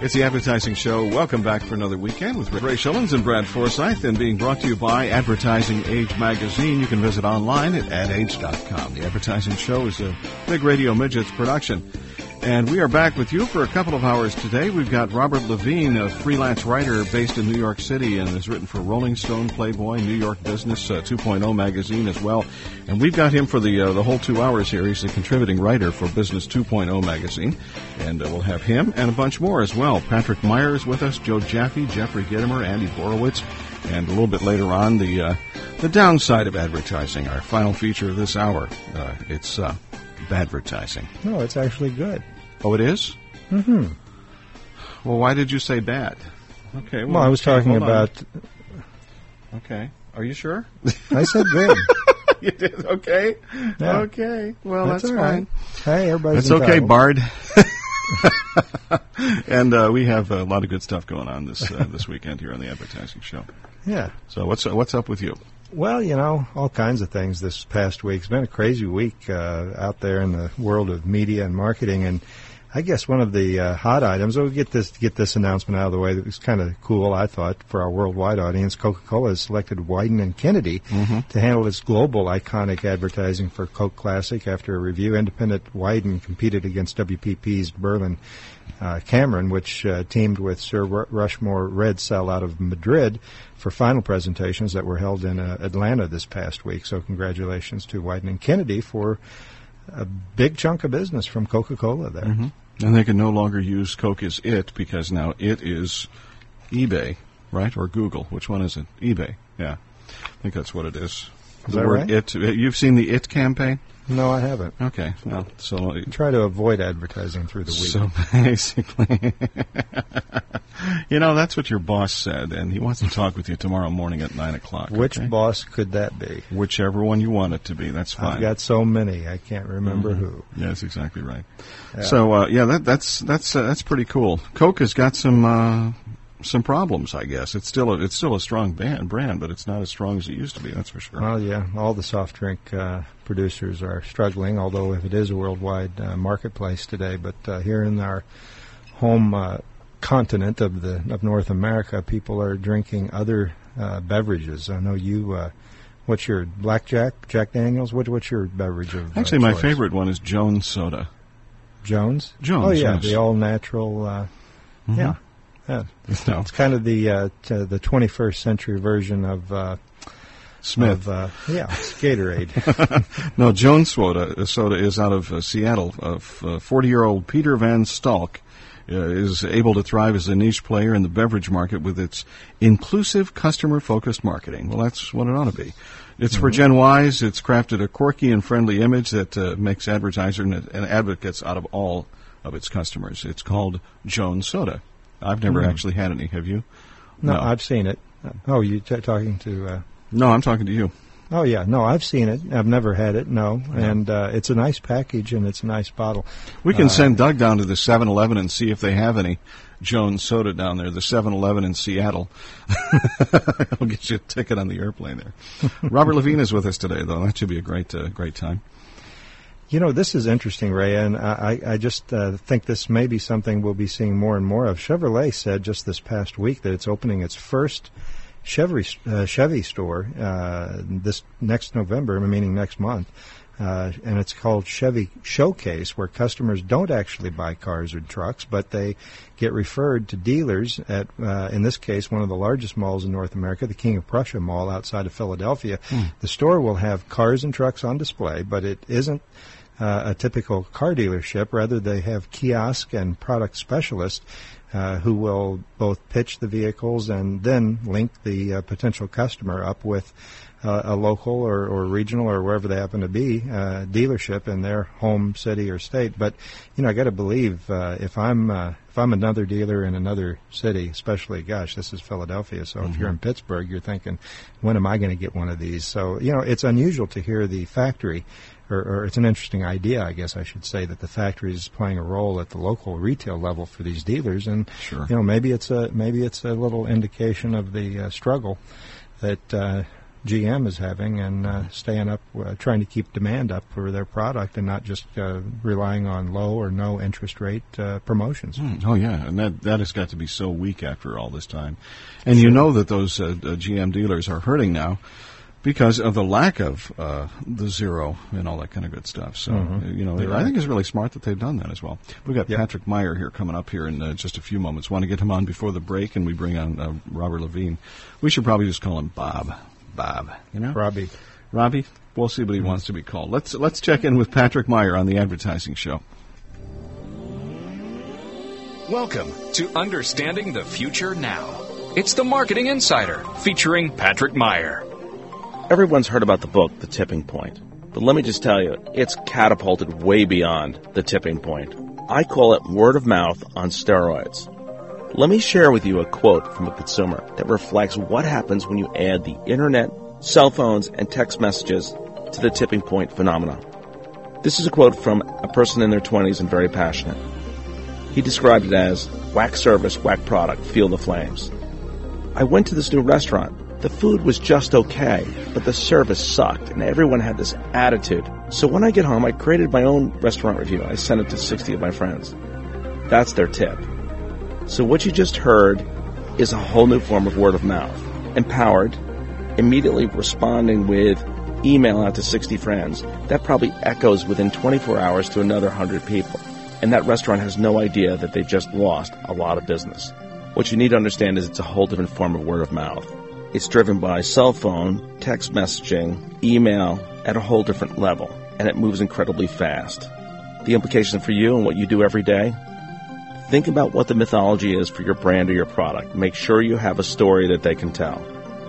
It's the Advertising Show. Welcome back for another weekend with Ray Schilens and Brad Forsythe and being brought to you by Advertising Age Magazine. You can visit online at adage.com. The Advertising Show is a Big Radio Midgets production. And we are back with you for a couple of hours today. We've got Robert Levine, a freelance writer based in New York City and has written for Rolling Stone, Playboy, New York Business uh, 2.0 magazine as well. And we've got him for the uh, the whole two hours here. He's a contributing writer for Business 2.0 magazine. And uh, we'll have him and a bunch more as well. Patrick Myers with us, Joe Jaffe, Jeffrey Gitomer, Andy Borowitz. And a little bit later on, the uh, the downside of advertising, our final feature of this hour. Uh, it's uh, advertising. No, it's actually good. Oh, it is? Mm-hmm. Well, why did you say bad? Okay. Well, I was okay, talking hold on. about. Okay. Are you sure? I said good. you did. Okay. Yeah. Okay. Well, that's, all fine. right. Hey, everybody. That's okay. Bard. and uh, we have a lot of good stuff going on this uh, this weekend here on the advertising show. Yeah. So what's what's up with you? Well, you know, all kinds of things this past week. It's been a crazy week uh, out there in the world of media and marketing, and I guess one of the uh, hot items. We'll get this get this announcement out of the way. That was kind of cool, I thought, for our worldwide audience. Coca-Cola has selected Wieden and Kennedy to handle its global iconic advertising for Coke Classic. After a review, independent Wieden competed against WPP's Berlin uh, Cameron, which uh, teamed with Sir Ru- Rushmore Red Cell out of Madrid for final presentations that were held in uh, Atlanta this past week. So congratulations to Wieden and Kennedy for a big chunk of business from Coca-Cola there. And they can no longer use Coke as it because now it is eBay, right? Or Google. Which one is it? eBay. Yeah. I think that's what it is. Is the that word right? it. You've seen the it campaign? No, I haven't. Okay. Well, so Try to avoid advertising through the week. So basically, you know, that's what your boss said, and he wants to talk with you tomorrow morning at 9 o'clock. Which okay? boss could that be? Whichever one you want it to be, that's fine. I've got so many, I can't remember who. yeah, that's exactly right. Yeah. So, uh, yeah, that, that's that's uh, that's pretty cool. Coke has got some uh, some problems, I guess. It's still a, it's still a strong band, brand, but it's not as strong as it used to be. That's for sure. Well, yeah, all the soft drink uh, producers are struggling, although if it is a worldwide uh, marketplace today. But uh, here in our home uh, continent of the of North America, people are drinking other uh, beverages. I know you. Uh, what's your blackjack, Jack Daniels? What, what's your beverage of? Actually, my favorite one is Jones Soda. Jones. Jones, Oh yeah, yes. the all natural. Uh, Yeah. Yeah. It's kind of the uh, t- the 21st century version of uh, Smith. of uh, yeah, Gatorade. No, Jones Soda, uh, soda is out of uh, Seattle. Forty-year-old Peter Van Stolk uh, is able to thrive as a niche player in the beverage market with its inclusive, customer-focused marketing. Well, that's what it ought to be. It's for Gen Ys. It's crafted a quirky and friendly image that uh, makes advertisers and and advocates out of all of its customers. It's called Jones Soda. I've never Mhm. actually had any. Have you? no, No. I've seen it. Oh, you t- talking to? Uh, No, I'm talking to you. oh yeah, no, I've seen it. I've never had it. No, and uh, it's a nice package and it's a nice bottle. We can Uh, send Doug down to the 7-Eleven and see if they have any Jones soda down there. The 7-Eleven in Seattle. I'll get you a ticket on the airplane there. Robert Levine is with us today, though. That should be a great, uh, great time. You know, this is interesting, Ray, and I, I just uh, think this may be something we'll be seeing more and more of. Chevrolet said just this past week that it's opening its first Chevy uh, Chevy store uh, this next November, meaning next month, uh, and it's called Chevy Showcase, where customers don't actually buy cars or trucks, but they get referred to dealers at, uh, in this case, one of the largest malls in North America, the King of Prussia Mall outside of Philadelphia. The store will have cars and trucks on display, but it isn't uh, a typical car dealership. Rather, they have kiosk and product specialists uh, who will both pitch the vehicles and then link the uh, potential customer up with uh, a local or, or regional or wherever they happen to be uh, dealership in their home city or state. But you know, I got to believe uh, if I'm uh, if I'm another dealer in another city, especially, gosh, this is Philadelphia. So mm-hmm. if you're in Pittsburgh, you're thinking, when am I going to get one of these? So you know, it's unusual to hear the factory. Or, or it's an interesting idea, I guess I should say, that the factory is playing a role at the local retail level for these dealers, and sure. you know maybe it's a maybe it's a little indication of the uh, struggle that uh, GM is having and uh, staying up, uh, trying to keep demand up for their product and not just uh, relying on low or no interest rate uh, promotions. Mm, oh yeah, and that that has got to be so weak after all this time, and sure. you know that those uh, GM dealers are hurting now because of the lack of uh, the zero and all that kind of good stuff. So, mm-hmm. you know, You're I right. think it's really smart that they've done that as well. We've got yep. Patrick Meyer here coming up here in uh, just a few moments. Want to get him on before the break, and we bring on uh, Robert Levine. We should probably just call him Bob. Bob, you know? Robbie. Robbie? We'll see what he mm-hmm. wants to be called. Let's let's check in with Patrick Meyer on the advertising show. Welcome to Understanding the Future Now. It's the Marketing Insider featuring Patrick Meyer. Everyone's heard about the book, The Tipping Point. But let me just tell you, it's catapulted way beyond the tipping point. I call it word of mouth on steroids. Let me share with you a quote from a consumer that reflects what happens when you add the internet, cell phones, and text messages to the tipping point phenomenon. This is a quote from a person in their 20s and very passionate. He described it as whack service, whack product, feel the flames. I went to this new restaurant. The food was just okay, but the service sucked and everyone had this attitude. So when I get home, I created my own restaurant review. I sent it to 60 of my friends. That's their tip. So what you just heard is a whole new form of word of mouth. Empowered, immediately responding with email out to 60 friends. That probably echoes within 24 hours to another 100 people. And that restaurant has no idea that they've just lost a lot of business. What you need to understand is it's a whole different form of word of mouth. It's driven by cell phone, text messaging, email at a whole different level, and it moves incredibly fast. The implication for you and what you do every day Think about what the mythology is for your brand or your product. Make sure you have a story that they can tell.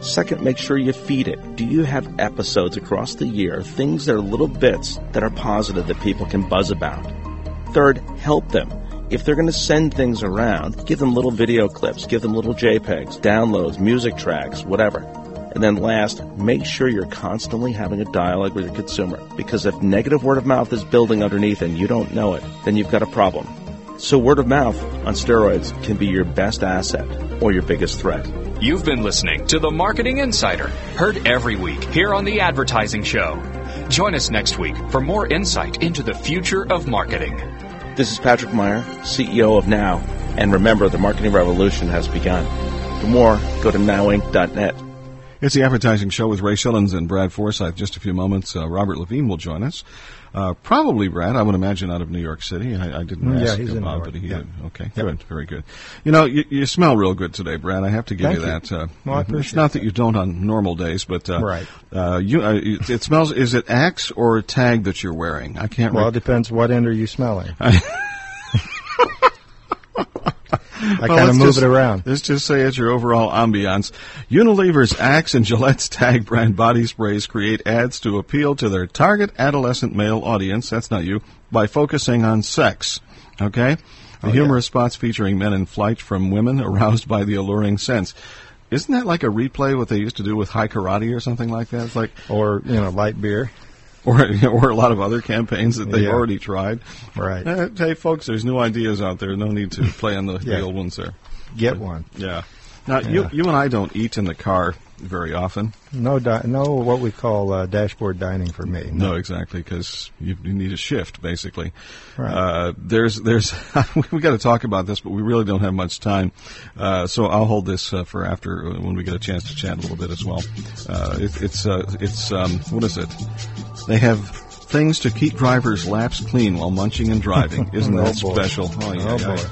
Second, make sure you feed it. Do you have episodes across the year, things that are little bits that are positive that people can buzz about? Third, help them. If they're going to send things around, give them little video clips, give them little JPEGs, downloads, music tracks, whatever. And then last, make sure you're constantly having a dialogue with your consumer. Because if negative word of mouth is building underneath and you don't know it, then you've got a problem. So word of mouth on steroids can be your best asset or your biggest threat. You've been listening to the Marketing Insider, heard every week here on the Advertising Show. Join us next week for more insight into the future of marketing. This is Patrick Meyer, CEO of Now, and remember the marketing revolution has begun. For more, go to nowinc.net. It's the advertising show with Ray Schilens and Brad Forsythe. Just a few moments, uh, Robert Levine will join us. Uh, probably Brad, I would imagine out of New York City. I, I didn't mm, ask yeah, he's about, but he yeah. did. Okay, yep. good, very good. You know, you, you, smell real good today, Brad. I have to give Thank you that. Uh, well, I appreciate it's not that. that you don't on normal days, but uh, right. Uh, you, uh, it, it, smells. Is it Axe or Tag that you're wearing? I can't. Well, re- it depends. What end are you smelling? I well, kind of move just, it around. Let's just say it's your overall ambiance. Unilever's Axe and Gillette's Tag brand body sprays create ads to appeal to their target adolescent male audience. That's not you. By focusing on sex. Okay? The Oh, humorous spots featuring men in flight from women aroused by the alluring scents. Isn't that like a replay what they used to do with Hai Karate or something like that? It's like, Or, you know, light beer. Or or a lot of other campaigns that they've Yeah. already tried. Right. Uh, hey, folks, there's new ideas out there. No need to play on the, Yeah. the old ones there. Get one. Yeah. Now you you and I don't eat in the car very often. No, di- no, what we call uh, dashboard dining for me. No, exactly, because you, you need a shift basically. Right. Uh, there's there's we got to talk about this, but we really don't have much time. Uh, so I'll hold this uh, for after uh, when we get a chance to chat a little bit as well. Uh, it, it's uh, it's um, what is it? They have things to keep drivers' laps clean while munching and driving. Isn't Oh, that boy. special? Oh, yeah, yeah. boy.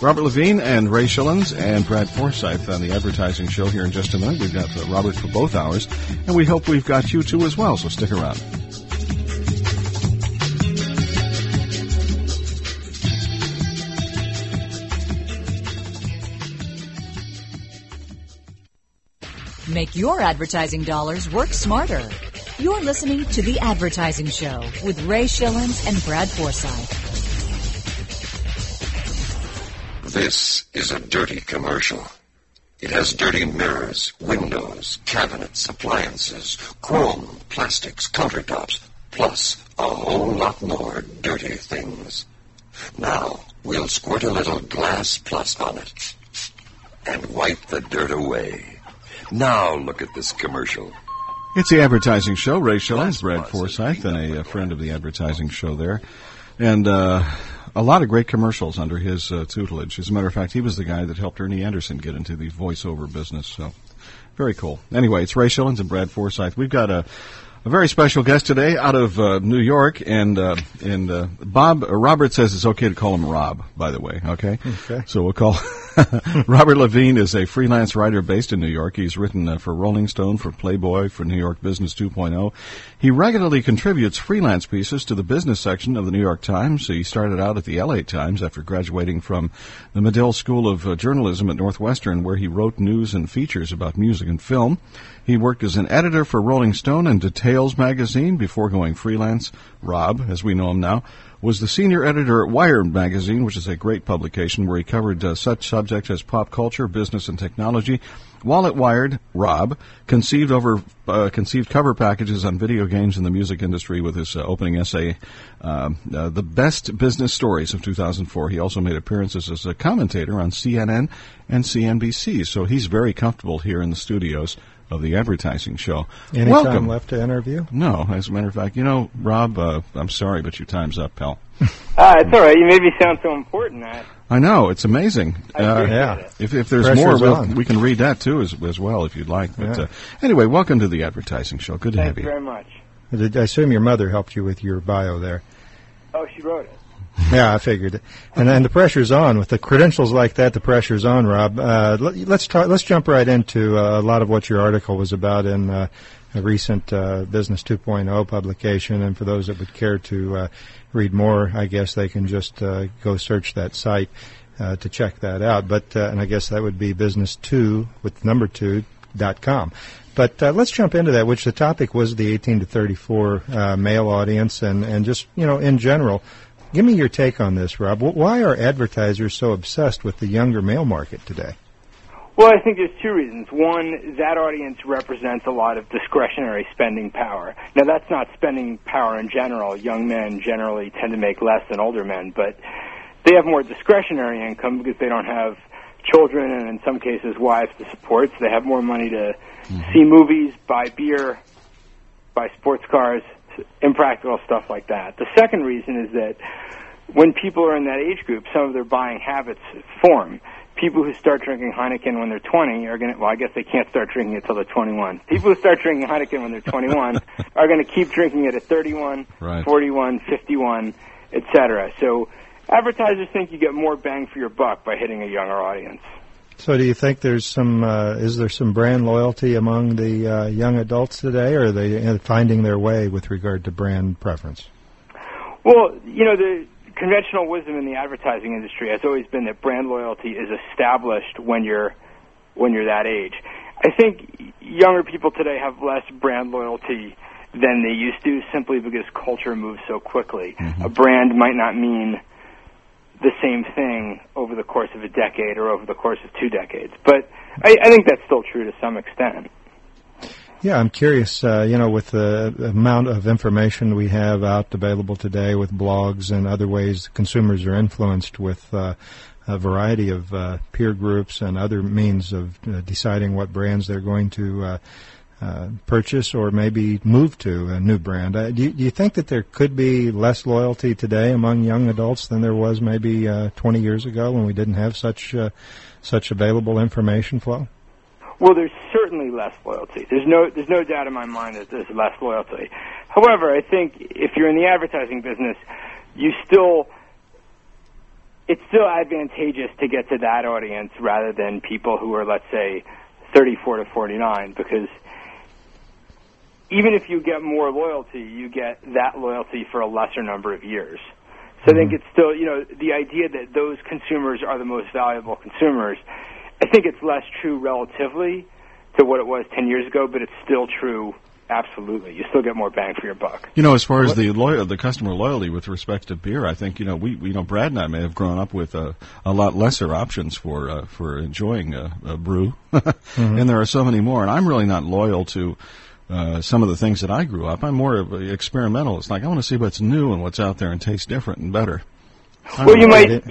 Robert Levine and Ray Schilens and Brad Forsythe on the advertising show here in just a minute. We've got uh, Robert for both hours, and we hope we've got you too as well, so stick around. Make your advertising dollars work smarter. You're listening to The Advertising Show with Ray Schilens and Brad Forsythe. This is a dirty commercial. It has dirty mirrors, windows, cabinets, appliances, chrome, plastics, countertops, plus a whole lot more dirty things. Now, we'll squirt a little Glass Plus on it and wipe the dirt away. Now look at this commercial. It's the advertising show. Ray Schilens, Brad Forsythe, and a, a, friend of the advertising show there. And uh, a lot of great commercials under his uh, tutelage. As a matter of fact, he was the guy that helped Ernie Anderson get into the voiceover business. So, very cool. Anyway, it's Ray Schilens and Brad Forsythe. We've got a a very special guest today out of uh, New York, and uh, and uh, Bob uh, Robert says it's okay to call him Rob. By the way, okay. Okay. So we'll call Robert Levine is a freelance writer based in New York. He's written uh, for Rolling Stone, for Playboy, for New York Business 2.0. He regularly contributes freelance pieces to the business section of the New York Times. He started out at the LA Times after graduating from the Medill School of uh, Journalism at Northwestern, where he wrote news and features about music and film. He worked as an editor for Rolling Stone and Details magazine before going freelance. Rob, as we know him now, was the senior editor at Wired magazine, which is a great publication where he covered uh, such subjects as pop culture, business, and technology. While at Wired, Rob conceived over uh, conceived cover packages on video games in the music industry with his uh, opening essay, uh, uh, "The Best Business Stories" of 2004. He also made appearances as a commentator on CNN and CNBC, so he's very comfortable here in the studios of the advertising show. Any Welcome. time left to interview? No, as a matter of fact, you know, Rob, uh, I'm sorry, but your time's up, pal. Ah, it's all right. You made me sound so important. I, I know it's amazing. I appreciate yeah. If, if there's Pressure's more, we'll, we can read that too as, as well if you'd like. But Yeah. uh, anyway, welcome to the advertising show. Good to Thank have you Thank you. very much. I assume your mother helped you with your bio there. Oh, she wrote it. Yeah, I figured it. And and the pressure's on with the credentials like that. The pressure's on, Rob. Uh, let, let's talk. Let's jump right into uh, a lot of what your article was about in uh, a recent uh, Business 2.0 publication. And for those that would care to uh, read more, I guess they can just uh, go search that site to check that out. But and I guess that would be Business Two with number two dot com. But uh, let's jump into that, which the topic was the 18 to 34 uh, male audience, and and just you know in general. Give me your take on this, Rob. Why are advertisers so obsessed with the younger male market today? Well, I think there's two reasons. One, that audience represents a lot of discretionary spending power. Now, that's not spending power in general. Young men generally tend to make less than older men, but they have more discretionary income because they don't have children and, in some cases, wives to support. So they have more money to mm-hmm. see movies, buy beer, buy sports cars, impractical stuff like that. The second reason is that when people are in that age group, some of their buying habits form. People who start drinking Heineken when they're 20 are going to, well, I guess they can't start drinking it until they're 21. People who start drinking Heineken when they're 21 are going to keep drinking it at 31, Right. 41, 51, etc. So advertisers think you get more bang for your buck by hitting a younger audience. So, do you think there's some? Uh, is there some brand loyalty among the uh, young adults today, or are they uh, finding their way with regard to brand preference? Well, you know, the conventional wisdom in the advertising industry has always been that brand loyalty is established when you're when you're that age. I think younger people today have less brand loyalty than they used to simply because culture moves so quickly. A brand might not mean the same thing over the course of a decade or over the course of two decades. But I, I think that's still true to some extent. Yeah, I'm curious. Uh, you know, with the amount of information we have out available today, with blogs and other ways consumers are influenced with uh, a variety of uh, peer groups and other means of uh, deciding what brands they're going to uh, purchase or maybe move to a new brand. Uh, do, you, do you think that there could be less loyalty today among young adults than there was maybe uh, 20 years ago when we didn't have such uh, such available information flow? Well, there's certainly less loyalty. There's no there's no doubt in my mind that there's less loyalty. However, I think if you're in the advertising business, you still it's still advantageous to get to that audience rather than people who are let's say 34 to 49 because even if you get more loyalty, you get that loyalty for a lesser number of years. So I think it's still, you know, the idea that those consumers are the most valuable consumers, I think it's less true relatively to what it was 10 years ago, but it's still true absolutely, you still get more bang for your buck. You know, as far as the loyal, the customer loyalty with respect to beer, I think you know we, you know, Brad and I may have grown up with a, a lot lesser options for uh, for enjoying a, a brew, mm-hmm. and there are so many more. And I'm really not loyal to. Uh, some of the things that I grew up, I'm more of an experimentalist. Like I want to see what's new and what's out there and tastes different and better. Well, you might,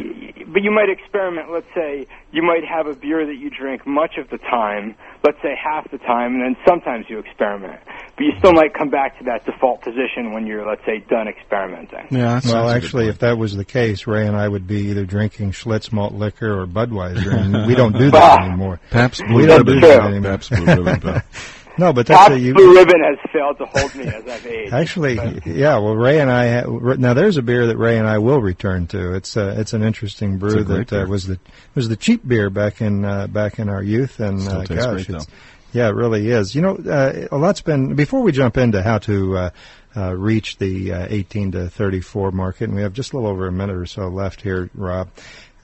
but you might experiment. Let's say you might have a beer that you drink much of the time. Let's say half the time, and then sometimes you experiment. But you still might come back to that default position when you're, let's say, done experimenting. Yeah. Well, actually, if that was the case, Ray and I would be either drinking Schlitz malt liquor or Budweiser, and we don't do that anymore. Pabst Blue we don't do that anymore. Pabst Blue Ribbon. No, but that's Pabst a, you, Blue Ribbon has failed to hold me as I've aged. Actually, but. yeah. Well, Ray and I now there's a beer that Ray and I will return to. It's uh, it's an interesting brew that uh, was the was the cheap beer back in uh, back in our youth, and uh, gosh, great, yeah, it really is. You know, uh, a lot's been before we jump into how to. Uh, uh, reach the uh, 18 to 34 market, and we have just a little over a minute or so left here, Rob.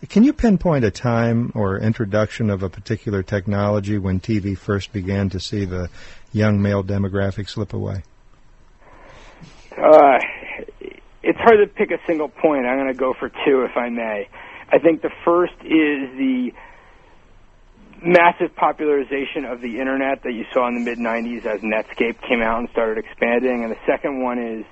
Can you pinpoint a time or introduction of a particular technology when TV first began to see the young male demographic slip away? Uh, it's hard to pick a single point. I'm going to go for two, if I may. I think the first is the massive popularization of the internet that you saw in the mid 90s as Netscape came out and started expanding, and the second one is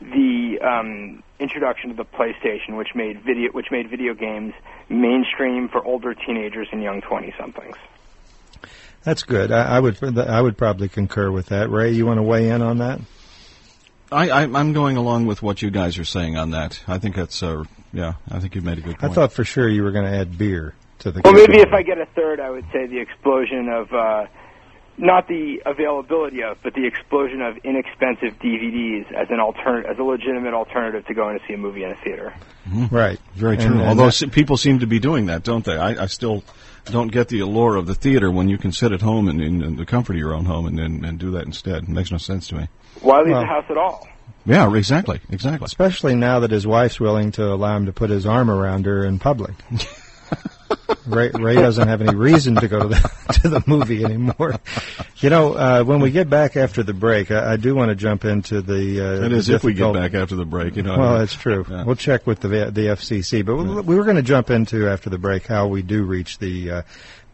the um, introduction of the PlayStation, which made video which made video games mainstream for older teenagers and young twenty somethings. That's good. I, I, would I would probably concur with that. Ray, you want to weigh in on that? I, I am going along with what you guys are saying on that. I think that's uh, yeah. I think you've made a good point. I thought for sure you were going to add beer to the. Well, maybe if I get a third, I would say the explosion of. Uh, not the availability of, but the explosion of inexpensive DVDs as an alternate, as a legitimate alternative to going to see a movie in a theater. Mm-hmm. Right, very true. And, and Although that, people seem to be doing that, don't they? I, I, still don't get the allure of the theater when you can sit at home and in, in the comfort of your own home and, and, and do that instead. It makes no sense to me. Why leave well, the house at all? Yeah, exactly, exactly. Especially now that his wife's willing to allow him to put his arm around her in public. Ray, Ray doesn't have any reason to go to the to the movie anymore. You know, uh, when we get back after the break, I, I do want to jump into the. Uh, that is, the if we get back after the break, you know. Well, that's true. Yeah. We'll check with the the FCC, but yeah. we were going to jump into after the break how we do reach the. Uh,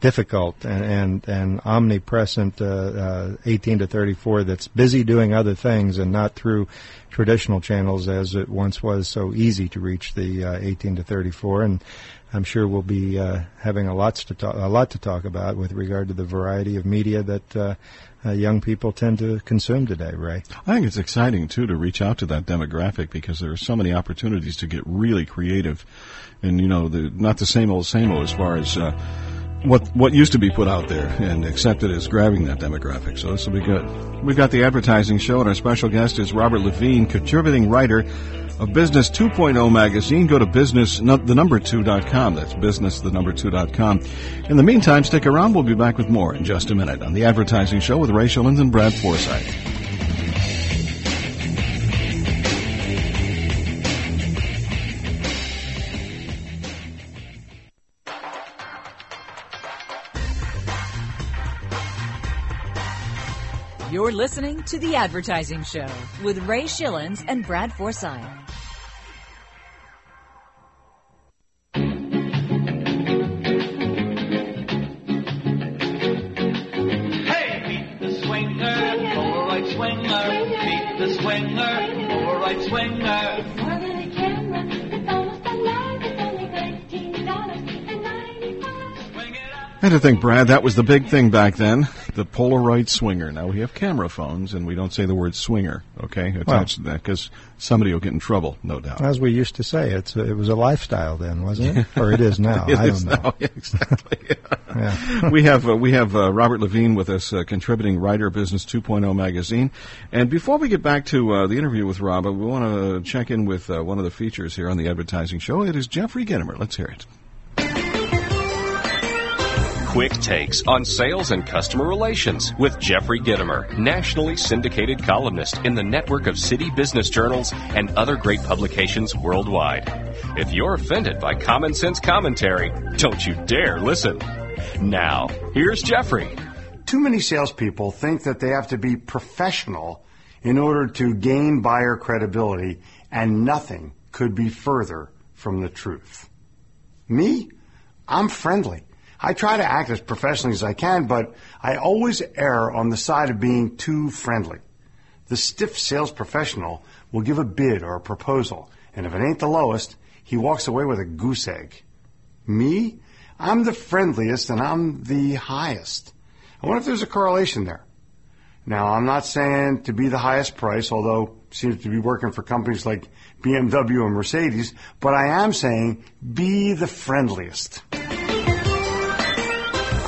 difficult and and, and omnipresent uh, uh, 18 to 34 that's busy doing other things and not through traditional channels as it once was so easy to reach the uh, 18 to 34 and I'm sure we'll be uh, having a lot to talk a lot to talk about with regard to the variety of media that uh, uh, young people tend to consume today. Ray, I think it's exciting too to reach out to that demographic because there are so many opportunities to get really creative, and you know, the not the same old same old as far as. Uh, what what used to be put out there and accepted as grabbing that demographic. So this will be good. We've got the advertising show, and our special guest is Robert Levine, contributing writer of Business 2.0 magazine. Go to business, the number 2.com. That's business, the number 2.com. In the meantime, stick around. We'll be back with more in just a minute on the advertising show with Ray Schilens and Brad Forsythe. You're listening to The Advertising Show with Ray Schilens and Brad Forsythe. I had to think, Brad, that was the big thing back then, the Polaroid swinger. Now we have camera phones, and we don't say the word swinger, okay, attached well, to that, because somebody will get in trouble, no doubt. As we used to say, it's a, it was a lifestyle then, wasn't it? or it is now. it I is don't know. Now. Yeah, exactly. yeah. we have uh, we have uh, Robert Levine with us, uh, contributing writer, Business 2.0 magazine. And before we get back to uh, the interview with Robert, we want to check in with uh, one of the features here on the advertising show. It is Jeffrey Gitomer. Let's hear it quick takes on sales and customer relations with Jeffrey Gitomer, nationally syndicated columnist in the network of city business journals and other great publications worldwide. If you're offended by common sense commentary, don't you dare listen. Now, here's Jeffrey. Too many salespeople think that they have to be professional in order to gain buyer credibility, and nothing could be further from the truth. Me? I'm friendly. I try to act as professionally as I can, but I always err on the side of being too friendly. The stiff sales professional will give a bid or a proposal, and if it ain't the lowest, he walks away with a goose egg. Me? I'm the friendliest and I'm the highest. I wonder if there's a correlation there. Now, I'm not saying to be the highest price, although seems to be working for companies like BMW and Mercedes, but I am saying be the friendliest.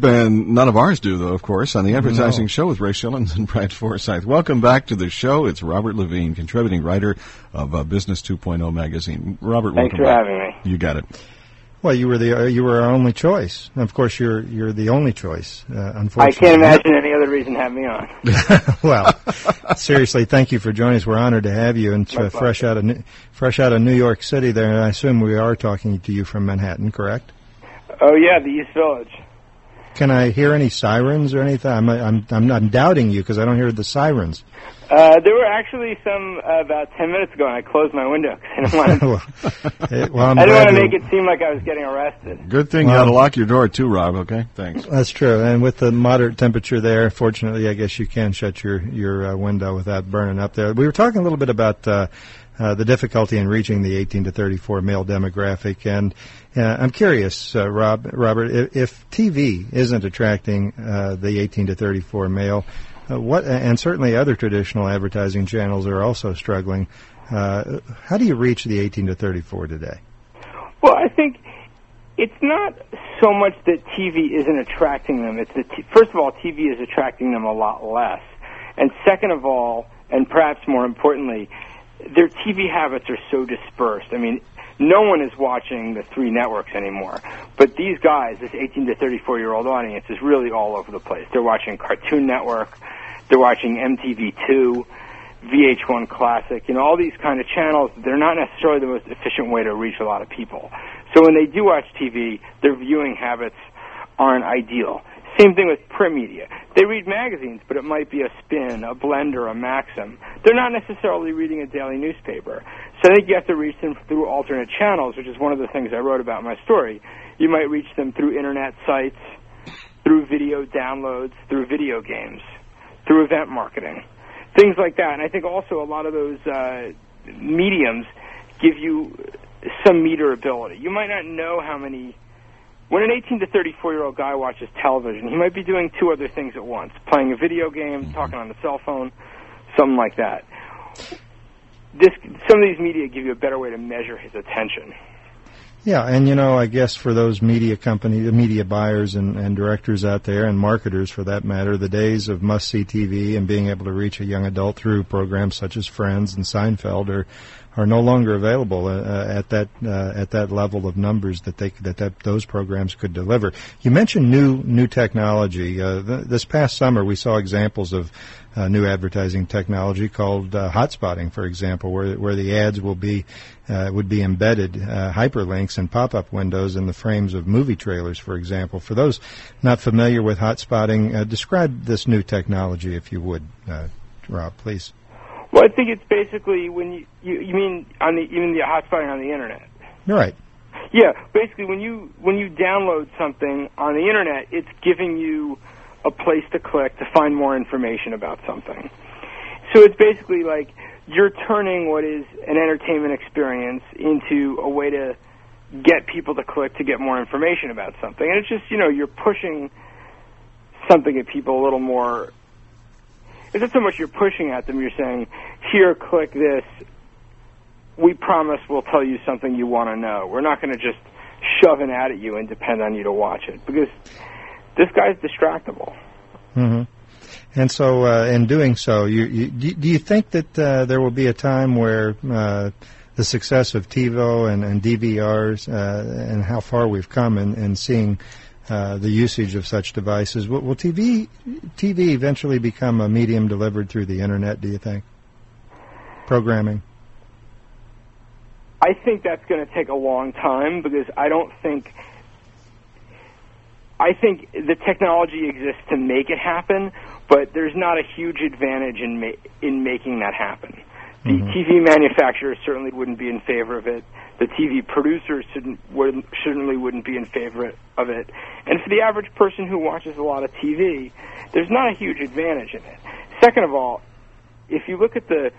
And none of ours do, though, of course, on the Advertising Show with Ray Schilens and Brad Forsythe. Welcome back to the show. It's Robert Levine, contributing writer of uh, Business 2.0 magazine. Robert, Thanks welcome for back. having me. You got it. Well, you were the uh, you were our only choice. Of course, you're you're the only choice. Uh, I can't imagine any other reason to have me on. well, seriously, thank you for joining us. We're honored to have you, and uh, fresh out of New- fresh out of New York City. There, and I assume we are talking to you from Manhattan, correct? Oh yeah, the East Village. Can I hear any sirens or anything? I'm I'm I'm not doubting you because I don't hear the sirens. Uh, there were actually some uh, about ten minutes ago, and I closed my window 'cause I didn't want to. Well, I'm I didn't want to make it seem like I was getting arrested. Good thing you had to lock your door, too, Rob, okay? Thanks. That's true, and with the moderate temperature there, fortunately, I guess you can shut your your uh, window without burning up there. We were talking a little bit about uh, uh, the difficulty in reaching the 18 to 34 male demographic, and uh, I'm curious, uh, Rob, Robert, if, if TV isn't attracting uh, the 18 to 34 male, uh, what, and certainly other traditional advertising channels are also struggling. Uh, how do you reach the 18 to 34 today? Well, I think it's not so much that TV isn't attracting them. It's that t- first of all, TV is attracting them a lot less, and second of all, and perhaps more importantly, their TV habits are so dispersed. I mean, no one is watching the three networks anymore. But these guys, this 18 to 34 year old audience, is really all over the place. They're watching Cartoon Network, they're watching MTV2, VH1 Classic, you know, all these kind of channels. They're not necessarily the most efficient way to reach a lot of people. So when they do watch TV, their viewing habits aren't ideal. Same thing with print media. They read magazines, but it might be a spin, a blender, a maxim. They're not necessarily reading a daily newspaper. So I think you have to reach them through alternate channels, which is one of the things I wrote about in my story. You might reach them through internet sites, through video downloads, through video games, through event marketing, things like that. And I think also a lot of those uh, mediums give you some meter ability. You might not know how many when an 18 to 34 year old guy watches television, he might be doing two other things at once playing a video game, talking on the cell phone, something like that. This, some of these media give you a better way to measure his attention. Yeah, and you know, I guess for those media company, the media buyers and, and directors out there, and marketers for that matter, the days of must-see TV and being able to reach a young adult through programs such as Friends and Seinfeld are are no longer available uh, at that uh, at that level of numbers that they that, that those programs could deliver. You mentioned new new technology. Uh, th- this past summer, we saw examples of uh, new advertising technology called uh, hotspotting, for example, where where the ads will be uh, would be embedded uh, hyperlinks and pop-up windows in the frames of movie trailers, for example. For those not familiar with hotspotting, uh, describe this new technology, if you would, uh, Rob, please. Well, I think it's basically when you you, you mean on the mean the hotspotting on the internet. You're right. Yeah, basically when you when you download something on the internet, it's giving you a place to click to find more information about something. So it's basically like you're turning what is an entertainment experience into a way to get people to click to get more information about something. And it's just, you know, you're pushing something at people a little more it's not so much you're pushing at them, you're saying, here, click this. We promise we'll tell you something you want to know. We're not going to just shove an ad at you and depend on you to watch it because this guy's distractible. Mm-hmm. And so, uh, in doing so, you, you, do you think that uh, there will be a time where uh, the success of TiVo and, and DVRs uh, and how far we've come in, in seeing uh, the usage of such devices, will, will TV TV eventually become a medium delivered through the internet? Do you think programming? I think that's going to take a long time because I don't think I think the technology exists to make it happen, but there's not a huge advantage in ma- in making that happen. The mm-hmm. TV manufacturers certainly wouldn't be in favor of it. The TV producers shouldn't, would, certainly wouldn't be in favor of it. And for the average person who watches a lot of TV, there's not a huge advantage in it. Second of all, if you look at the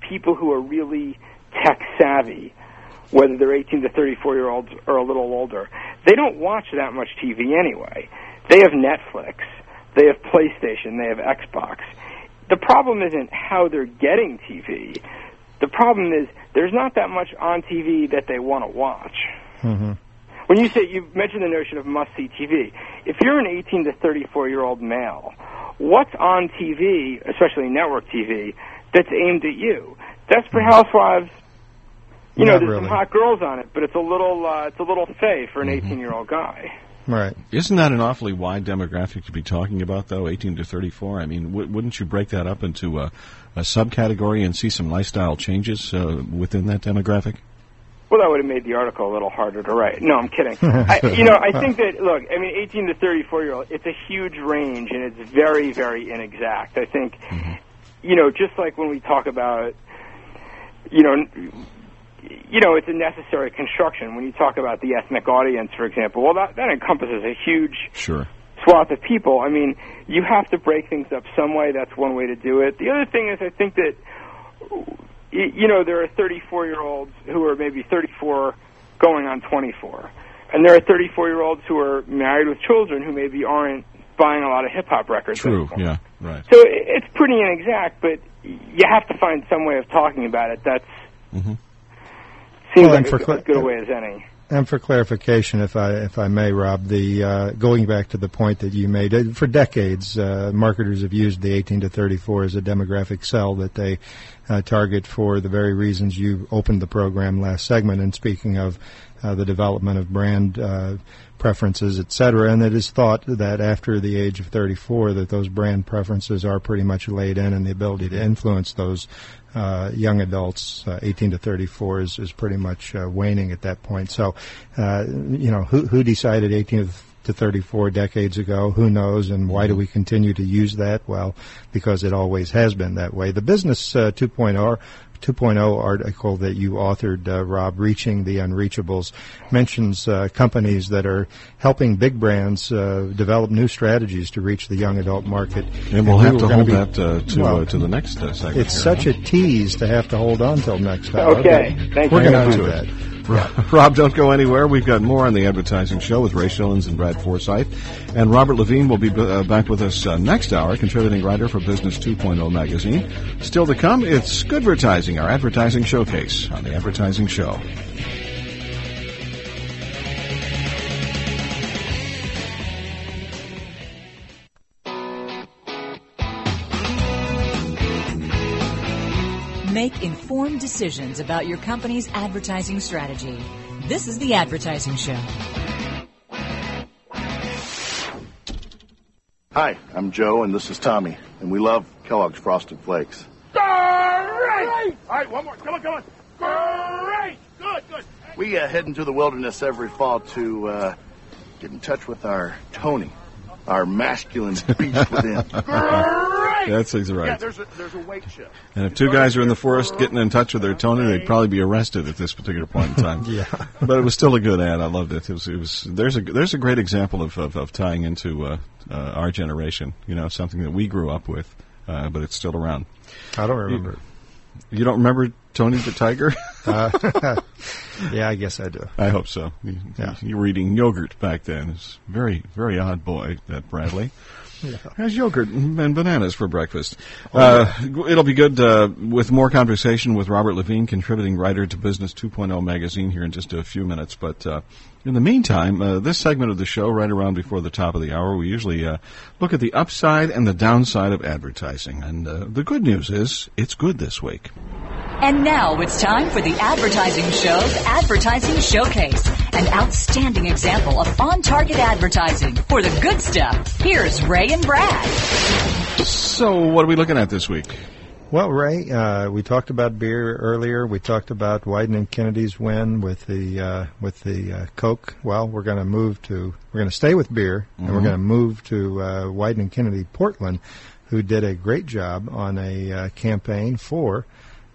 people who are really tech savvy, whether they're 18 to 34 year olds or a little older, they don't watch that much TV anyway. They have Netflix, they have PlayStation, they have Xbox. The problem isn't how they're getting TV. The problem is there's not that much on TV that they want to watch. Mm-hmm. When you say you mentioned the notion of must see TV, if you're an 18 to 34 year old male, what's on TV, especially network TV, that's aimed at you? Desperate mm-hmm. Housewives, you know, there's really. some hot girls on it, but it's a little uh, it's a little fey for an 18 mm-hmm. year old guy. Right. Isn't that an awfully wide demographic to be talking about, though? 18 to 34. I mean, w- wouldn't you break that up into a, a subcategory and see some lifestyle changes uh, within that demographic? Well, that would have made the article a little harder to write. No, I'm kidding. I, you know, I think that look, I mean, 18 to 34 year old, it's a huge range and it's very, very inexact. I think, mm-hmm. you know, just like when we talk about, you know, you know, it's a necessary construction. When you talk about the ethnic audience, for example, well, that, that encompasses a huge sure. swath of people. I mean, you have to break things up some way. That's one way to do it. The other thing is, I think that, you know, there are 34 year olds who are maybe 34 going on 24. And there are 34 year olds who are married with children who maybe aren't buying a lot of hip hop records. True, yeah, right. So it's pretty inexact, but you have to find some way of talking about it that's. Mm-hmm Seems well, like cl- as good a way as any. And for clarification, if I if I may, Rob, the uh, going back to the point that you made, uh, for decades, uh, marketers have used the 18 to 34 as a demographic cell that they uh, target for the very reasons you opened the program last segment. And speaking of uh, the development of brand uh, preferences, et cetera, and it is thought that after the age of 34, that those brand preferences are pretty much laid in, and the ability to influence those uh, young adults, uh, 18 to 34, is, is pretty much uh, waning at that point. So, you know, who, who decided 18 to 34 decades ago? Who knows? And why do we continue to use that? Well, because it always has been that way. The Business uh, 2.0 2.0 article that you authored, uh, Rob, Reaching the Unreachables, mentions uh, companies that are helping big brands uh, develop new strategies to reach the young adult market. And we'll and have to hold that uh, to well, uh, to the next uh, segment. It's here, such huh? a tease to have to hold on till next time. Okay, thank We're going to do that. Rob, don't go anywhere. We've got more on the advertising show with Ray Schilens and Brad Forsythe. And Robert Levine will be uh, back with us uh, next hour, contributing writer for Business 2.0 magazine. Still to come, it's Goodvertising, our advertising showcase on the Advertising Show. Make informed decisions about your company's advertising strategy. This is The Advertising Show. Hi, I'm Joe, and this is Tommy, and we love Kellogg's Frosted Flakes. Great! All right, one more. Come on, come on. Great! Good, good. We uh, head into the wilderness every fall to uh, get in touch with our Tony, our masculine beast within. Great! That's exactly right. Yeah, there's a, there's a weight shift. And if two guys are in the forest getting in touch with their Tony, they'd probably be arrested at this particular point in time. yeah. But it was still a good ad. I loved it. It was. It was. There's a there's a great example of of, of tying into uh, uh, our generation. You know, something that we grew up with, uh, but it's still around. I don't remember. You, you don't remember Tony the Tiger? uh, yeah, I guess I do. I hope so. You, yeah. you were eating yogurt back then. It's very, very odd boy, that Bradley. Has yogurt and bananas for breakfast. Uh, it'll be good uh, with more conversation with Robert Levine, contributing writer to Business 2.0 magazine here in just a few minutes. But uh, in the meantime, uh, this segment of the show, right around before the top of the hour, we usually uh, look at the upside and the downside of advertising. And uh, the good news is it's good this week. And now it's time for the Advertising Show's Advertising Showcase, an outstanding example of on target advertising for the good stuff. Here's Ray and Brad. So, what are we looking at this week? Well, Ray, uh, we talked about beer earlier. We talked about Wieden and Kennedy's win with the uh, with the uh, Coke. Well, we're going to move to we're going to stay with beer, and we're Mhm. going to move to uh, Wieden and Kennedy Portland, who did a great job on a uh, campaign for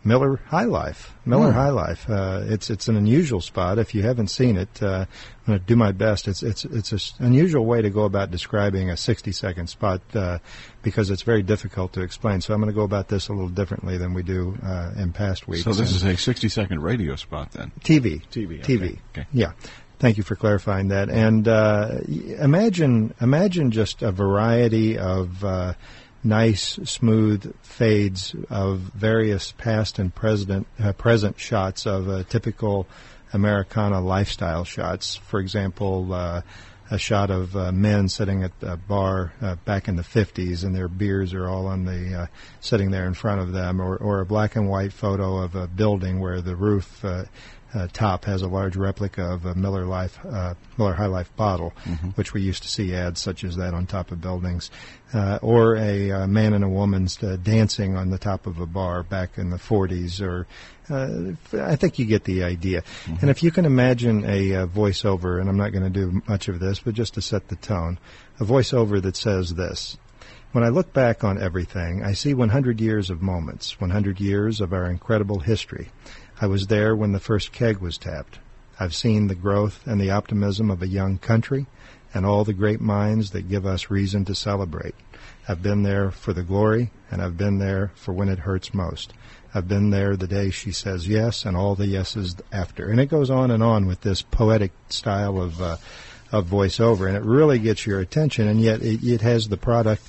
Miller High Life. Miller Hmm. High Life. Uh, it's it's an unusual spot. If you haven't seen it, uh, I'm going to do my best. It's it's it's an unusual way to go about describing a 60 second spot uh, because it's very difficult to explain. So I'm going to go about this a little differently than we do uh, in past weeks. So, this And- is a 60 second radio spot then. TV. TV, TV. okay, okay. Yeah. Thank you for clarifying that. And uh, imagine imagine just a variety of uh, nice, smooth fades of various past and present uh, present shots of uh, typical Americana lifestyle shots. For example. Uh, a shot of uh, men sitting at a bar uh, back in the 50s, and their beers are all on the sitting there in front of them, or, or a black and white photo of a building where the roof uh, top has a large replica of a Miller Life uh, Miller High Life bottle, Mhm. which we used to see ads such as that on top of buildings, uh, or a uh, man and a woman uh, dancing on the top of a bar back in the 40s, or uh, I think you get the idea. And if you can imagine a voiceover, and I'm not going to do much of this, but just to set the tone, a voiceover that says this. When I look back on everything, I see 100 years of moments, 100 years of our incredible history. I was there when the first keg was tapped. I've seen the growth and the optimism of a young country and all the great minds that give us reason to celebrate. I've been there for the glory, and I've been there for when it hurts most. I've been there the day she says yes, and all the yeses after. And it goes on and on with this poetic style of uh, of voiceover, and it really gets your attention. And yet, it, it has the product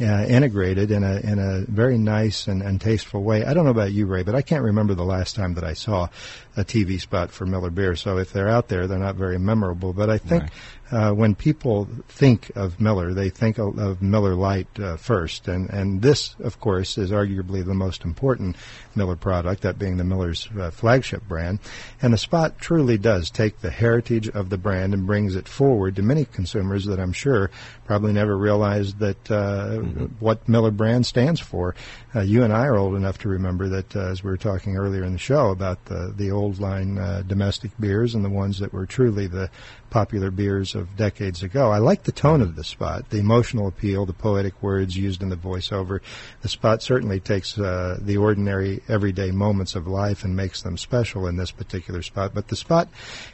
uh, integrated in a in a very nice and, and tasteful way. I don't know about you, Ray, but I can't remember the last time that I saw a TV spot for Miller Beer. So if they're out there, they're not very memorable. But I think uh, when people think of Miller, they think of, of Miller Lite uh, first, and and this, of course, is arguably the most important Miller product, that being the Miller's uh, flagship brand. And the spot truly does take the heritage of the brand and brings it forward to many consumers that I'm sure probably never realized that uh, what Miller brand stands for. Uh, you and I are old enough to remember that, uh, as we were talking earlier in the show about the the old line uh, domestic beers and the ones that were truly the popular beers of decades ago. I like the tone of the spot, the emotional appeal, the poetic words used in the voiceover. The spot certainly takes uh, the ordinary, everyday moments of life and makes them special in this particular spot. But the spot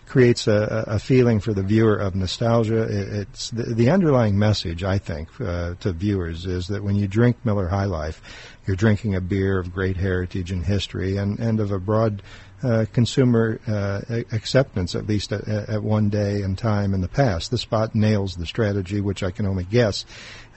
creates a, a feeling for the viewer of nostalgia. It, it's the, the underlying message, I think, uh, to viewers is that when you drink Miller High Life, you're drinking a beer of great heritage and history and, and of a broad uh, consumer uh, acceptance, at least at, at one day and time in the past. The spot nails the strategy, which I can only guess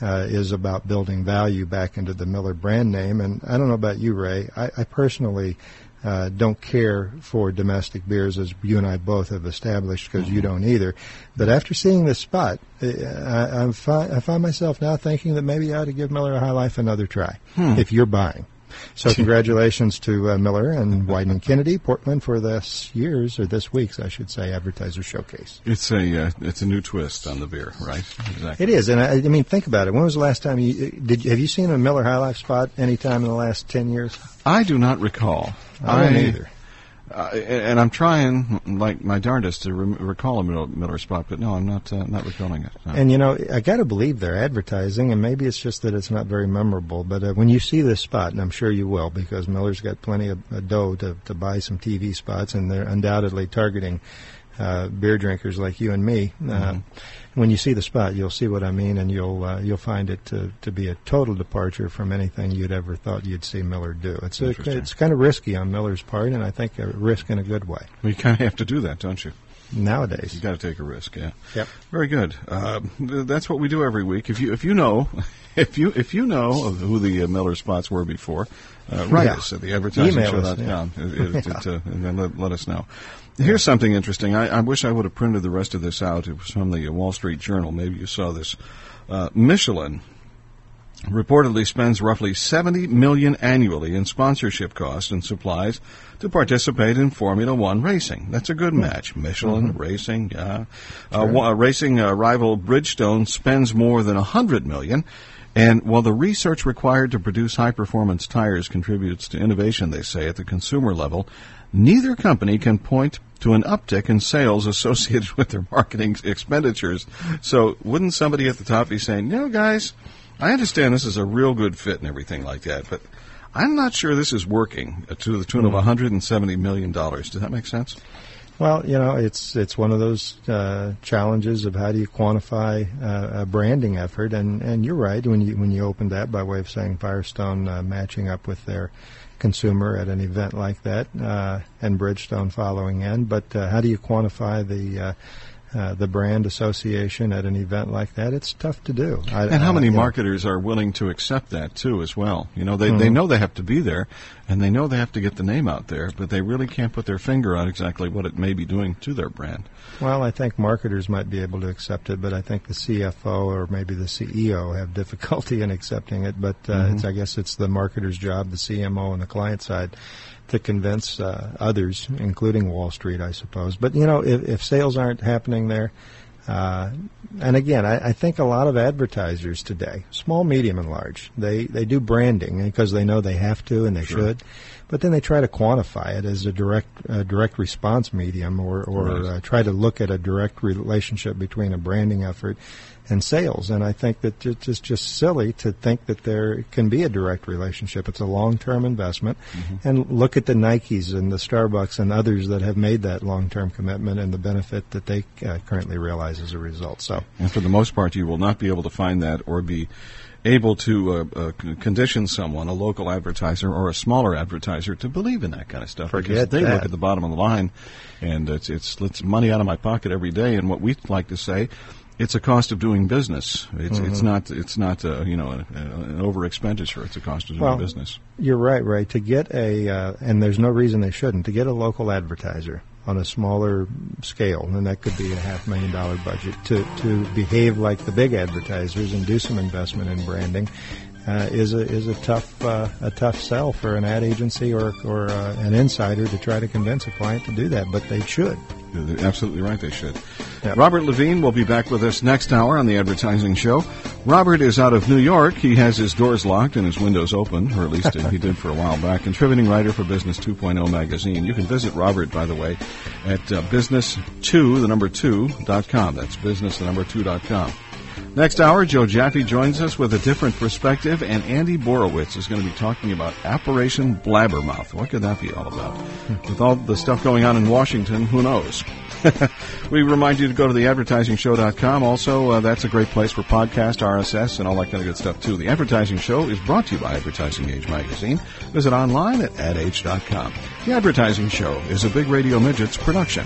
uh, is about building value back into the Miller brand name. And I don't know about you, Ray. I, I personally uh, don't care for domestic beers, as you and I both have established, because you don't either. But after seeing this spot, I, I'm fi- I find myself now thinking that maybe I ought to give Miller High Life another try Hmm. if you're buying. So congratulations to uh, Miller and Wieden and Kennedy, Portland, for this year's or this week's, I should say, advertiser showcase. It's a uh, it's a new twist on the beer, right? Exactly. It is, and I, I mean, think about it. When was the last time you did? Have you seen a Miller High Life spot any time in the last ten years? I do not recall. I don't either. Uh, and I'm trying, like my darndest, to re- recall a Miller, Miller spot, but no, I'm not uh, not recalling it. no. And you know, I got to believe they're advertising, and maybe it's just that it's not very memorable. But uh, when you see this spot, and I'm sure you will, because Miller's got plenty of uh, dough to, to buy some TV spots, and they're undoubtedly targeting uh, beer drinkers like you and me. Uh, when you see the spot, you'll see what I mean, and you'll uh, you'll find it to, to be a total departure from anything you'd ever thought you'd see Miller do. It's a, it's kind of risky on Miller's part, and I think a risk in a good way. Well, you kind of have to do that, don't you? nowadays. You got to take a risk. Yeah. Yep. Very good. Uh, that's what we do every week. If you if you know if you if you know of who the uh, Miller spots were before, uh, write Yeah. us at the Email us, advertisingshow.com yeah. uh, uh, and then let, let us know. Here's something interesting. I, I wish I would have printed the rest of this out. It was from the uh, Wall Street Journal. Maybe you saw this. Uh, Michelin reportedly spends roughly 70 million annually in sponsorship costs and supplies to participate in Formula One racing. That's a good match. Michelin racing, yeah. Uh, wa- racing uh, rival Bridgestone spends more than 100 million. And while the research required to produce high performance tires contributes to innovation, they say, at the consumer level, neither company can point to an uptick in sales associated with their marketing expenditures. So wouldn't somebody at the top be saying, you know, guys, I understand this is a real good fit and everything like that, but I'm not sure this is working to the tune of 170 million dollars. Does that make sense? Well, you know, it's it's one of those uh, challenges of how do you quantify uh, a branding effort, and and you're right when you when you opened that by way of saying Firestone uh, matching up with their consumer at an event like that, uh, and Bridgestone following in. But uh, how do you quantify the uh, the brand association at an event like that? It's tough to do. I, And how I- many you know, marketers are willing to accept that too, as well? You know, they they Mhm. know they have to be there, and they know they have to get the name out there, but they really can't put their finger on exactly what it may be doing to their brand. Well, I think marketers might be able to accept it, but I think the CFO or maybe the CEO have difficulty in accepting it. But uh, Mhm. it's, I guess it's the marketer's job, the CMO and the client side, to convince uh, others, including Wall Street, I suppose. But you know, if, if sales aren't happening there, uh, and again, I, I think a lot of advertisers today, small, medium, and large, they they do branding because they know they have to and they Sure. should, but then they try to quantify it as a direct uh, direct response medium, or or Right. uh, try to look at a direct relationship between a branding effort and sales. And I think that it's just silly to think that there can be a direct relationship. It's a long term investment, and look at the Nikes and the Starbucks and others that have made that long term commitment and the benefit that they uh, currently realize as a result. So. And for the most part, you will not be able to find that or be able to uh, uh, condition someone, a local advertiser or a smaller advertiser, to believe in that kind of stuff. because Forget they look at the bottom of the line, and it's it's it's money out of my pocket every day. And what we like to say. It's a cost of doing business. It's it's Mhm. not it's not uh, you know an, an over expenditure. It's a cost of doing Well, business. You're right, Ray. To get a, uh, and there's no reason they shouldn't, to get a local advertiser on a smaller scale, and that could be a half million dollar budget, to, to behave like the big advertisers and do some investment in branding, uh, is a is a tough uh, a tough sell for an ad agency or or uh, an insider to try to convince a client to do that, but they should. You're absolutely right. They should. Robert Levine will be back with us next hour on the Advertising Show. Robert is out of New York. He has his doors locked and his windows open, or at least he did for a while back. Contributing writer for Business 2.0 magazine. You can visit Robert, by the way, at uh, business2, the number 2, dot com. That's business, the number 2 dot com. Next hour, Joe Jaffe joins us with a different perspective, and Andy Borowitz is going to be talking about Operation Blabbermouth. What could that be all about? With all the stuff going on in Washington, who knows? we remind you to go to the advertisingshow.com. Also, uh, that's a great place for podcast, RSS, and all that kind of good stuff, too. The Advertising Show is brought to you by Advertising Age Magazine. Visit online at adage.com. The Advertising Show is a Big Radio Midgets production.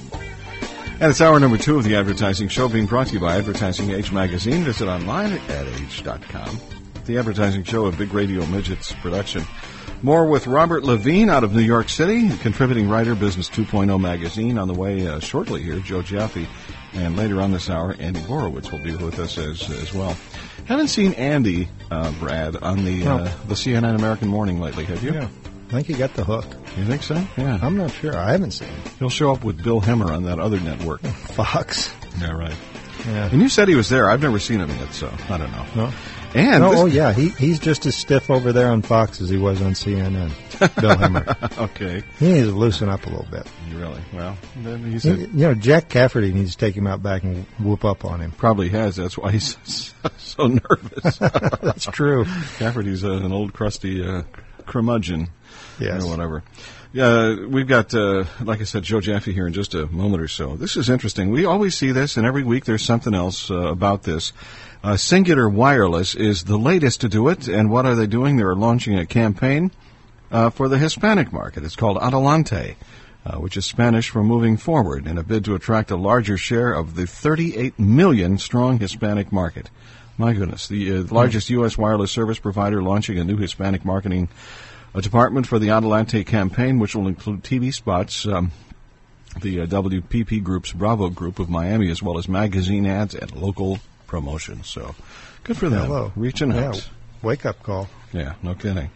And it's hour number two of the Advertising Show being brought to you by Advertising Age Magazine. Visit online at adage.com. The Advertising Show, of Big Radio Midgets production. More with Robert Levine out of New York City, contributing writer, Business 2.0 magazine. On the way uh, shortly here, Joe Jaffe. And later on this hour, Andy Borowitz will be with us as, as well. Haven't seen Andy, uh, Brad, on the, uh, the CNN American Morning lately, have you? Yeah. I think he got the hook. You think so? Yeah. I'm not sure. I haven't seen it. He'll show up with Bill Hemmer on that other network. Fox. Yeah, right. Yeah. And you said he was there. I've never seen him yet, so I don't know. No? And oh, this- oh, yeah, he he's just as stiff over there on Fox as he was on CNN. Bill Hemmer. okay. He needs to loosen up a little bit. Really? Well, then he's You a, you know, Jack Cafferty needs to take him out back and whoop up on him. probably has. That's why he's so nervous. That's true. Cafferty's uh, an old crusty uh, curmudgeon. Yes. Or whatever. Yeah, we've got, uh, like I said, Joe Jaffe here in just a moment or so. This is interesting. We always see this, and every week there's something else uh, about this. Uh, Cingular Wireless is the latest to do it, and what are they doing? They're launching a campaign uh, for the Hispanic market. It's called Adelante, uh, which is Spanish for moving forward, in a bid to attract a larger share of the 38 million strong Hispanic market. My goodness, the uh, largest U.S. wireless service provider launching a new Hispanic marketing uh, department for the Adelante campaign, which will include TV spots. Um, the uh, WPP Group's Bravo Group of Miami, as well as magazine ads and local promotions. So, good for them. Hello. Reaching Yeah, out. wake up call. Yeah, no kidding.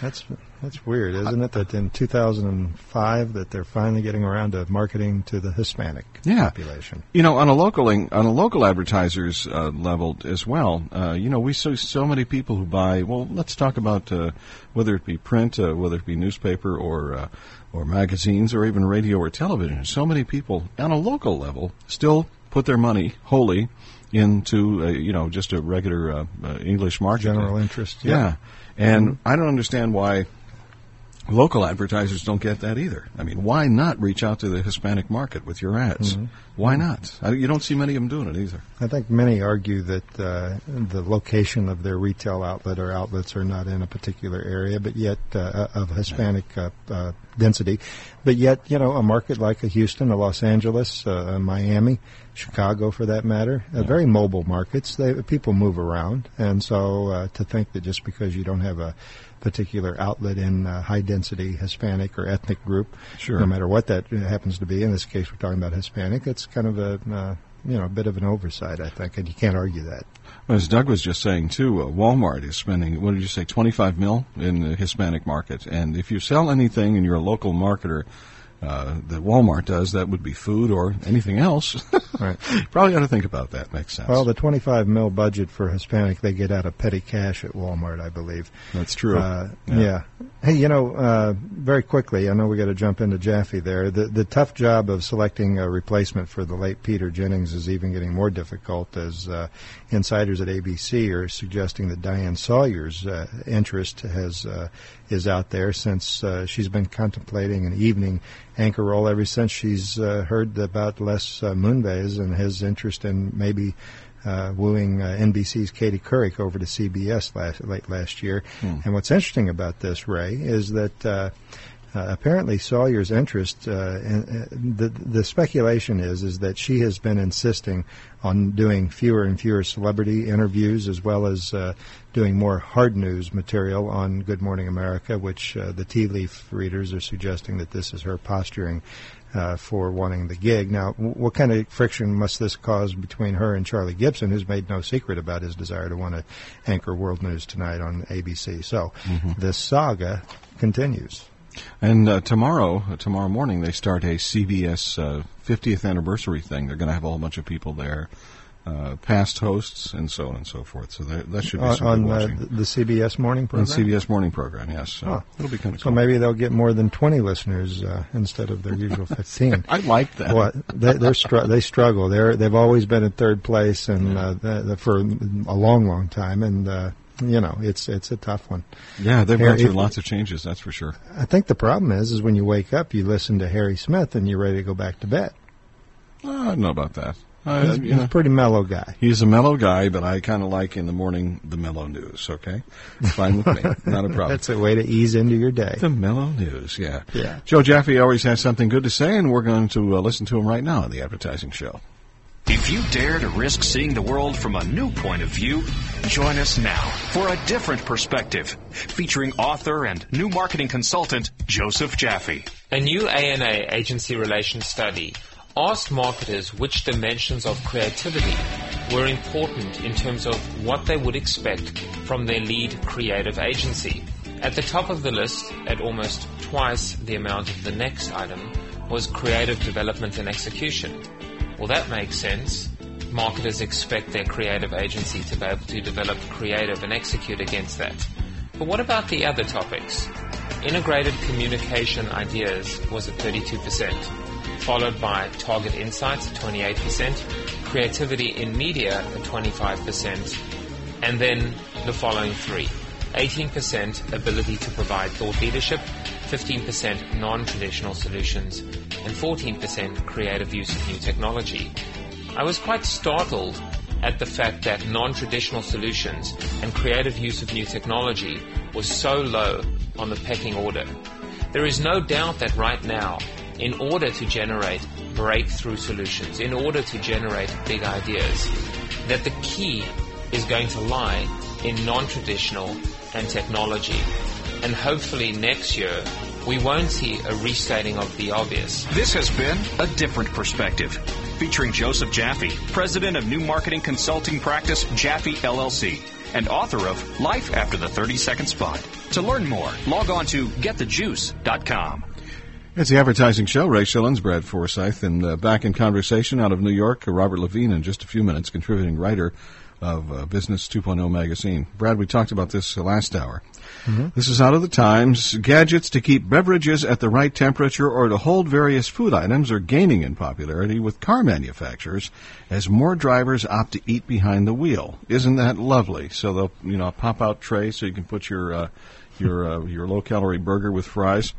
That's that's weird, isn't it? That in 2005 that they're finally getting around to marketing to the Hispanic Yeah. population. You know, on a local on a local advertisers uh, level as well. Uh, you know, we see so many people who buy. Well, let's talk about uh, whether it be print, uh, whether it be newspaper or uh, or magazines, or even radio or television. So many people on a local level still put their money wholly into uh, you know just a regular uh, uh, English market. General interest, Yeah, yeah. and I don't understand why local advertisers don't get that either. I mean, why not reach out to the Hispanic market with your ads? Mhm. Why not? I, you don't see many of them doing it either. I think many argue that uh, the location of their retail outlet or outlets are not in a particular area, but yet uh, of Hispanic uh, uh, density. But yet, you know, a market like a Houston, a Los Angeles, uh, a Miami, Chicago, for that matter, uh, very mobile markets. They people move around, and so uh, to think that just because you don't have a particular outlet in uh, high density Hispanic or ethnic group, Sure. no matter what that happens to be. In this case, we're talking about Hispanic. It's kind of a uh, you know a bit of an oversight, I think, and you can't argue that. As Doug was just saying too, uh, Walmart is spending what did you say, twenty five mil in the Hispanic market, and if you sell anything and you're a local marketer. Uh, that Walmart does that would be food or anything else. Right. Probably ought to think about that. Makes sense. Well, the 25 mil budget for Hispanic they get out of petty cash at Walmart, I believe. That's true. Uh, Yeah. yeah. Hey, you know, uh, very quickly, I know we got to jump into Jaffe there. The the tough job of selecting a replacement for the late Peter Jennings is even getting more difficult as uh, insiders at ABC are suggesting that Diane Sawyer's uh, interest has uh, is out there since uh, she's been contemplating an evening anchor role ever since she's uh, heard about Les uh, Moonves and his interest in maybe uh, wooing uh, NBC's Katie Couric over to CBS last, late last year. Hmm. And what's interesting about this, Ray, is that uh, uh, apparently Sawyer's interest, uh, in, uh, the the speculation is is that she has been insisting on doing fewer and fewer celebrity interviews as well as uh, doing more hard news material on Good Morning America, which uh, the tea leaf readers are suggesting that this is her posturing uh, for wanting the gig. Now, w- what kind of friction must this cause between her and Charlie Gibson, who's made no secret about his desire to want to anchor World News Tonight on ABC? So, this saga continues. And uh, tomorrow, uh, tomorrow morning, they start a CBS uh, 50th anniversary thing. They're going to have a whole bunch of people there, uh, past hosts, and so on and so forth. So that, that should be on, on uh, the CBS morning on program. CBS morning program, yes. So Huh. it'll be kind of So maybe they'll get more than 20 listeners uh, instead of their usual 15. I like that. Well, they, they're str- they struggle. They're they've always been in third place and uh, the, the, for a long, long time, and uh, you know it's it's a tough one. Yeah, they've Harry- gone through lots of changes, that's for sure. I think the problem is is when you wake up, you listen to Harry Smith, and you're ready to go back to bed. Uh, I don't know about that. Uh, He's, he's a pretty mellow guy. he's a mellow guy, but I kind of like in the morning the mellow news, okay? Fine with me. Not a problem. That's a way to ease into your day. The mellow news, yeah. Yeah. Joe Jaffe always has something good to say, and we're going to uh, listen to him right now on the advertising show. If you dare to risk seeing the world from a new point of view, join us now for a different perspective, featuring author and new marketing consultant Joseph Jaffe. A new ANA agency relations study asked marketers which dimensions of creativity were important in terms of what they would expect from their lead creative agency. At the top of the list, at almost twice the amount of the next item, was creative development and execution. Well, that makes sense. marketers expect their creative agency to be able to develop creative and execute against that. But what about the other topics? Integrated communication ideas was at 32%, followed by target insights at 28%, creativity in media at 25%, and then the following three. 18% ability to provide thought leadership, 15% non-traditional solutions, and 14% creative use of new technology. I was quite startled at the fact that non-traditional solutions and creative use of new technology was so low on the pecking order. There is no doubt that right now, in order to generate breakthrough solutions, in order to generate big ideas, that the key is going to lie in non-traditional and technology. And hopefully next year, we won't see a restating of the obvious. This has been A Different Perspective, featuring Joseph Jaffe, president of new marketing consulting practice Jaffe LLC, and author of Life After the 30 Second Spot. To learn more, log on to getthejuice.com. It's the advertising show. Ray Schilens, Brad Forsythe, and uh, back in conversation out of New York, Robert Levine in just a few minutes, contributing writer of uh, Business 2.0 magazine. Brad, we talked about this last hour. Mm-hmm. This is out of the Times. Gadgets to keep beverages at the right temperature or to hold various food items are gaining in popularity with car manufacturers as more drivers opt to eat behind the wheel. Isn't that lovely? So they'll, you know, pop out tray so you can put your, uh, your, uh, your low calorie burger with fries.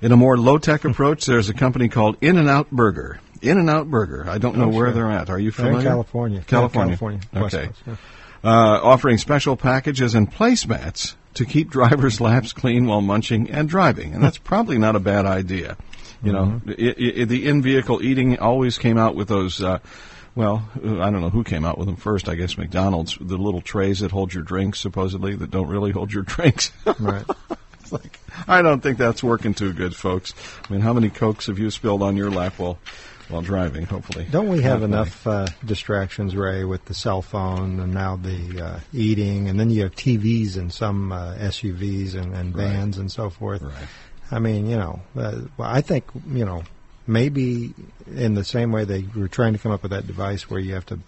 In a more low tech approach, there's a company called In and Out Burger. In and Out Burger. I don't know oh, where sure. they're at. Are you familiar? They're in California. California. California. Okay. Coast, yeah. uh, offering special packages and placemats to keep drivers' laps clean while munching and driving, and that's probably not a bad idea. You mm-hmm. know, it, it, the in-vehicle eating always came out with those. Uh, well, I don't know who came out with them first. I guess McDonald's, the little trays that hold your drinks, supposedly that don't really hold your drinks. right. it's like I don't think that's working too good, folks. I mean, how many cokes have you spilled on your lap? Well, while driving, hopefully. Don't we have enough uh, distractions, Ray, with the cell phone and now the uh, eating, and then you have TVs in some uh, SUVs and, and vans right. and so forth. Right. I mean, you know, uh, I think you know maybe in the same way they were trying to come up with that device where you have to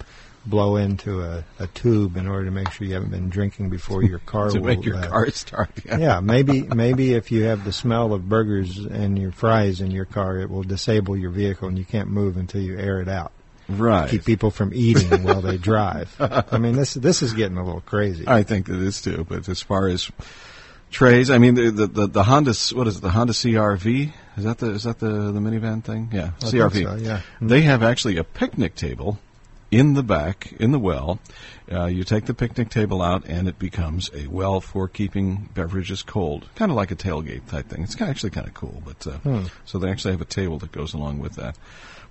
blow into a, a tube in order to make sure you haven't been drinking before your car to will, make your uh, car start. Yeah. yeah, maybe maybe if you have the smell of burgers and your fries in your car, it will disable your vehicle and you can't move until you air it out. Right. Keep people from eating while they drive. I mean, this this is getting a little crazy. I think it is too. But as far as trays, I mean, the the, the, the Honda what is it? The Honda CRV is that the is that the the minivan thing? Yeah, I CRV. So, yeah. They have actually a picnic table in the back, in the well. Uh, you take the picnic table out, and it becomes a well for keeping beverages cold, kind of like a tailgate type thing. It's actually kind of cool, but uh, hmm. so they actually have a table that goes along with that.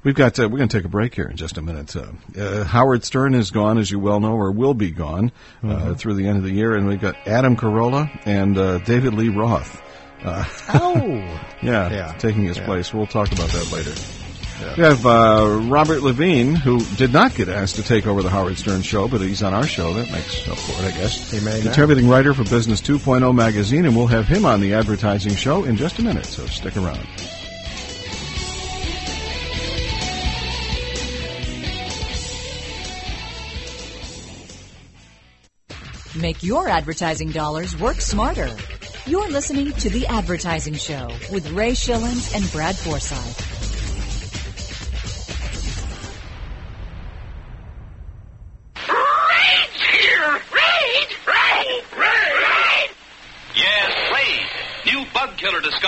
We've got. Uh, we're going to take a break here in just a minute. Uh, uh, Howard Stern is gone, as you well know, or will be gone uh, mm-hmm. through the end of the year, and we've got Adam Carolla and David Lee Roth. oh, yeah, yeah, taking his yeah. place. We'll talk about that later. Yeah. We have uh, Robert Levine, who did not get asked to take over the Howard Stern show, but he's on our show. That makes up for it, I guess. He may Contributing writer for Business 2.0 magazine, and we'll have him on the advertising show in just a minute, so stick around. Make your advertising dollars work smarter. You're listening to The Advertising Show with Ray Schilens and Brad Forsythe.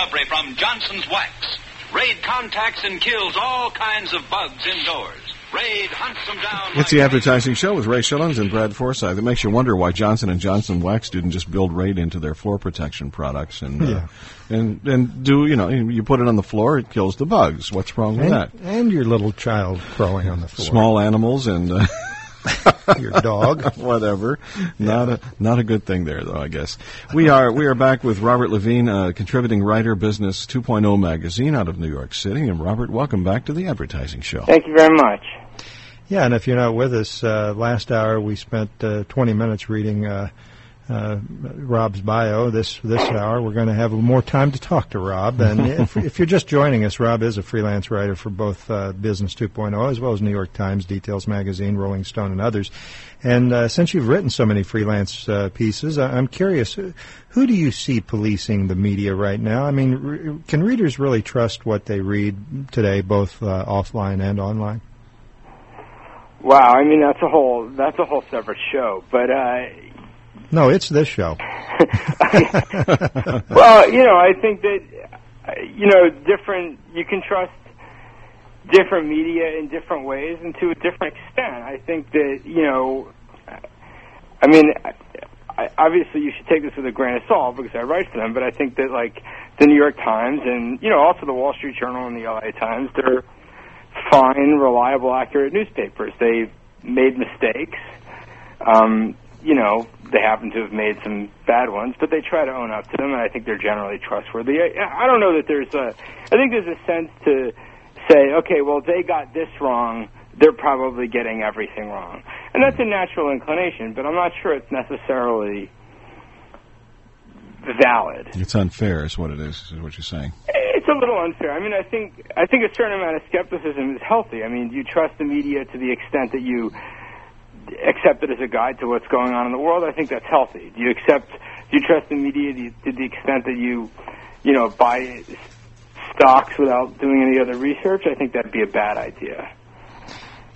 Discovery from Johnson's Wax. Raid contacts and kills all kinds of bugs indoors. Raid hunts them down. It's like the advertising show with Ray Schilens and Brad Forsythe. It makes you wonder why Johnson and Johnson Wax didn't just build Raid into their floor protection products and uh, yeah. and and do you know you put it on the floor, it kills the bugs. What's wrong with and, that? And your little child crawling on the floor. Small animals and. Uh, your dog, whatever. Not a not a good thing there, though. I guess we are we are back with Robert Levine, uh, contributing writer, Business 2.0 magazine out of New York City. And Robert, welcome back to the Advertising Show. Thank you very much. Yeah, and if you're not with us, uh, last hour we spent uh, 20 minutes reading. Uh, uh, Rob's bio this this hour. We're going to have more time to talk to Rob. And if, if, you're just joining us, Rob is a freelance writer for both uh, Business 2.0 as well as New York Times, Details Magazine, Rolling Stone, and others. And uh, since you've written so many freelance uh, pieces, I'm curious, who do you see policing the media right now? I mean, re- can readers really trust what they read today, both uh, offline and online? Wow, I mean that's a whole that's a whole separate show, but uh, no, it's this show. well, you know, I think that you know, different. You can trust different media in different ways and to a different extent. I think that you know, I mean, I, obviously you should take this with a grain of salt because I write for them. But I think that like the New York Times and you know also the Wall Street Journal and the LA Times, they're fine, reliable, accurate newspapers. They've made mistakes. Um, you know, they happen to have made some bad ones, but they try to own up to them, and I think they're generally trustworthy. I, I don't know that there's a. I think there's a sense to say, okay, well, they got this wrong. They're probably getting everything wrong, and that's a natural inclination. But I'm not sure it's necessarily valid. It's unfair, is what it is. Is what you're saying. It's a little unfair. I mean, I think I think a certain amount of skepticism is healthy. I mean, you trust the media to the extent that you accept it as a guide to what's going on in the world, I think that's healthy. Do you accept? Do you trust the media to the extent that you, you know, buy stocks without doing any other research? I think that'd be a bad idea.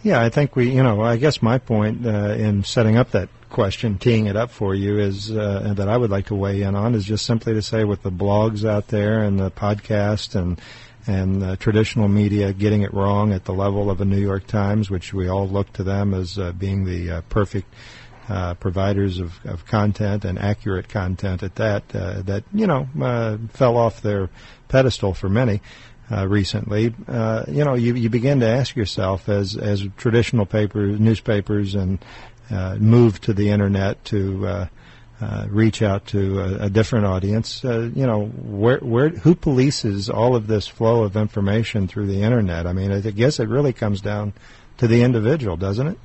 Yeah, I think we, you know, I guess my point uh, in setting up that question, teeing it up for you, is uh, that I would like to weigh in on is just simply to say with the blogs out there and the podcast and and uh, traditional media getting it wrong at the level of the New York Times, which we all look to them as uh, being the uh, perfect uh, providers of, of content and accurate content at that, uh, that, you know, uh, fell off their pedestal for many. recently, you know, you, you begin to ask yourself as as traditional papers, newspapers, and move to the internet to uh, reach out to a, a different audience. Uh, you know, where, where, who polices all of this flow of information through the internet? I mean, I guess it really comes down to the individual, doesn't it?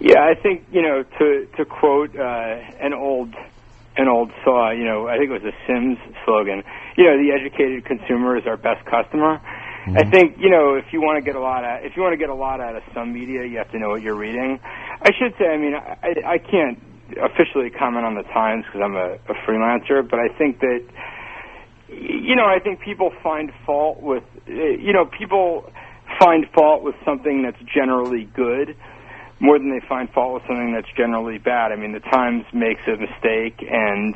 Yeah, I think you know to to quote uh, an old an old saw. You know, I think it was a Syms slogan. You know, the educated consumer is our best customer. Mm-hmm. I think you know if you want to get a lot out if you want to get a lot out of some media, you have to know what you're reading. I should say, I mean, I, I can't officially comment on the Times because I'm a, a freelancer, but I think that you know I think people find fault with you know people find fault with something that's generally good more than they find fault with something that's generally bad. I mean, the Times makes a mistake and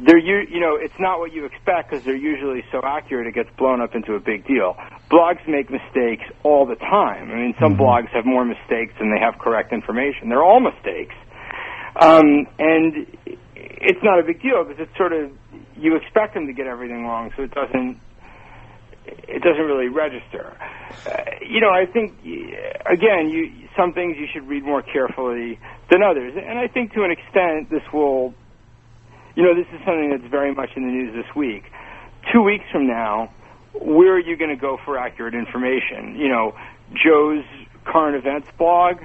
they're you you know it's not what you expect because they're usually so accurate it gets blown up into a big deal. Blogs make mistakes all the time. I mean, some mm-hmm. blogs have more mistakes than they have correct information. They're all mistakes. Um, and it's not a big deal because it's sort of you expect them to get everything wrong, so it doesn't it doesn't really register. Uh, you know, I think again, you some things you should read more carefully than others, and I think to an extent this will. You know, this is something that's very much in the news this week. Two weeks from now, where are you going to go for accurate information? You know, Joe's current events blog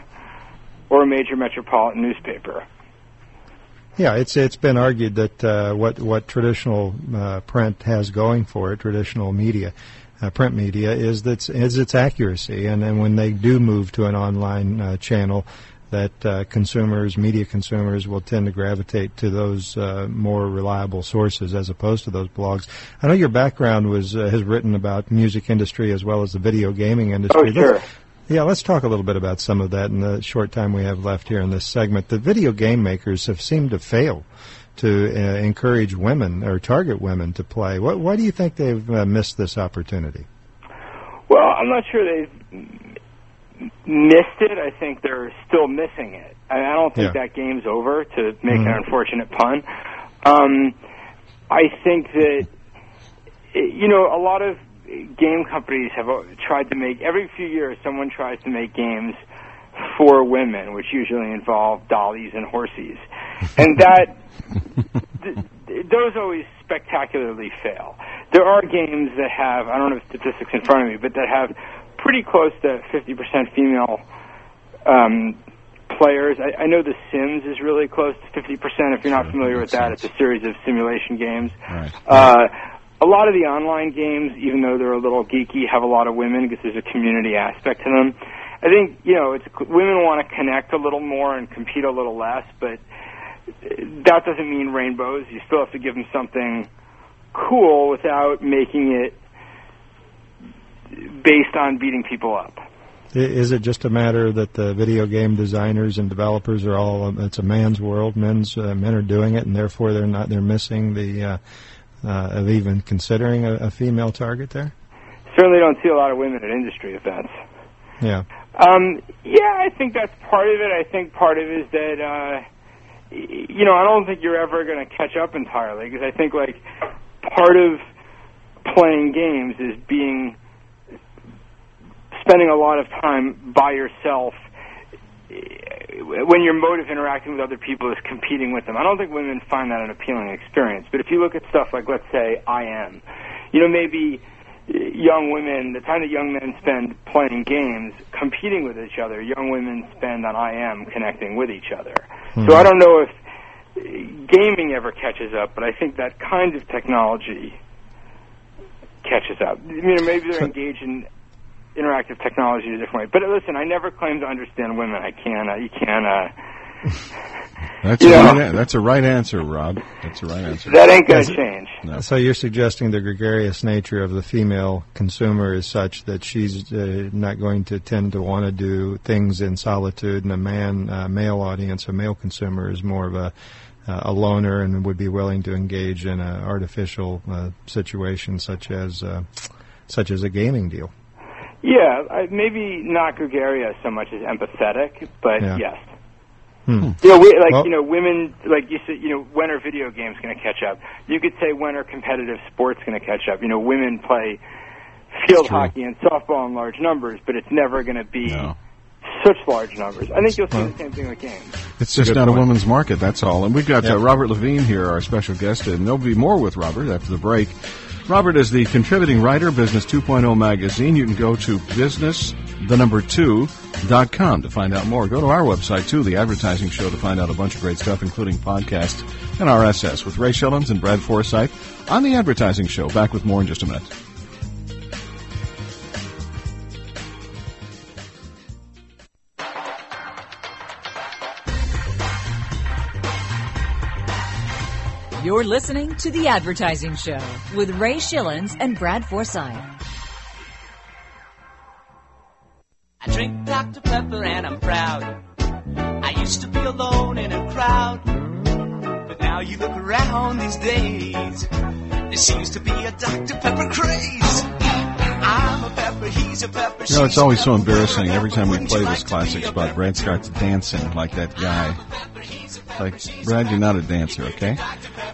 or a major metropolitan newspaper. Yeah, it's it's been argued that uh, what what traditional uh, print has going for it, traditional media, uh, print media, is that is its accuracy, and then when they do move to an online uh, channel, that uh, consumers, media consumers, will tend to gravitate to those uh, more reliable sources as opposed to those blogs. I know your background was has written about music industry as well as the video gaming industry. Oh, sure. Yeah, let's talk a little bit about some of that in the short time we have left here in this segment. The video game makers have seemed to fail to uh, encourage women or target women to play. What, why do you think they've uh, missed this opportunity? Well, I'm not sure they've missed it. I think they're still missing it. I, I don't think yeah. that game's over, to make mm-hmm. an unfortunate pun. Um, I think that, you know, a lot of game companies have uh, tried to make every few years someone tries to make games for women, which usually involve dollies and horses, and that th- those always spectacularly fail. There are games that have I don't have statistics in front of me, but that have pretty close to 50% female um, players. I, I know The Sims is really close to 50%. If you're not familiar with that, it's a series of simulation games. Right. Uh, a lot of the online games, even though they're a little geeky, have a lot of women because there's a community aspect to them. I think you know, it's women want to connect a little more and compete a little less, but that doesn't mean rainbows. You still have to give them something cool without making it based on beating people up. Is it just a matter that the video game designers and developers are all? It's a man's world. Men's uh, men are doing it, and therefore they're not. They're missing the uh, uh, of even considering a, a female target there. Certainly don't see a lot of women at industry events. Yeah. Um, yeah, I think that's part of it. I think part of it is that, uh, you know, I don't think you're ever going to catch up entirely because I think, like, part of playing games is being, spending a lot of time by yourself when your mode of interacting with other people is competing with them. I don't think women find that an appealing experience. But if you look at stuff like, let's say, IM, you know, maybe young women, the time that young men spend playing games, competing with each other, young women spend on IM connecting with each other. So hmm. I don't know if gaming ever catches up, but I think that kind of technology catches up. You know, maybe they're engaged in interactive technology in a different way. But listen, I never claim to understand women. I can't. Uh, you can't. Uh, That's You a know- right, an- that's a right answer, Rob. That's a right answer. that ain't going to change. No. So you're suggesting the gregarious nature of the female consumer is such that she's uh, not going to tend to want to do things in solitude, and a man, uh, male audience, a male consumer is more of a uh, a loner and would be willing to engage in an artificial uh, situation such as uh, such as a gaming deal. Yeah, I, maybe not gregarious so much as empathetic, but Yeah. yes. Hmm. You know, we, like Well- you know, women like you said. You know, when are video games going to catch up? You could say when are competitive sports going to catch up? You know, women play field hockey and softball in large numbers, but it's never going to be No. such large numbers. I think you'll see the same thing with games. It's just good not point. a woman's market, that's all. And we've got uh, Robert Levine here, our special guest, and there'll be more with Robert after the break. Robert is the contributing writer, Business 2.0 magazine. You can go to business, the number two, dot com to find out more. Go to our website, too, the advertising show, to find out a bunch of great stuff, including podcasts and RSS with Ray Schilens and Brad Forsythe on the advertising show. Back with more in just a minute. You're listening to The Advertising Show with Ray Schilens and Brad Forsythe. I drink Dr. Pepper and I'm proud. I used to be alone in a crowd. But now you look around these days. There seems to be a Dr. Pepper craze. I'm a pepper, he's a pepper. You know, it's always so embarrassing. Every time we play this classic be spot. Brad starts dancing like that guy. Like, Brad, you're not a dancer, okay?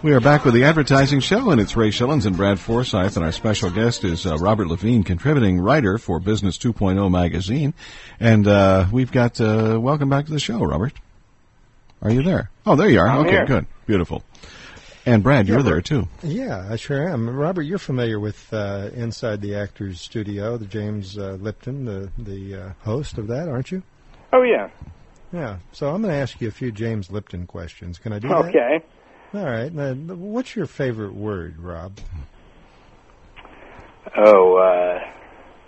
We are back with the advertising show, and it's Ray Schilens and Brad Forsythe, and our special guest is uh, Robert Levine, contributing writer for Business 2.0 magazine. And uh, we've got, uh, welcome back to the show, Robert. Are you there? Oh, there you are. I'm okay, here. good. Beautiful. And Brad, you're Yeah, there too. Yeah, I sure am. Robert, you're familiar with uh, Inside the Actors Studio, the James uh, Lipton, the the uh, host of that, aren't you? Oh yeah. Yeah. So I'm going to ask you a few James Lipton questions. Can I do that? Okay. All right. Now, what's your favorite word, Rob? Oh, uh,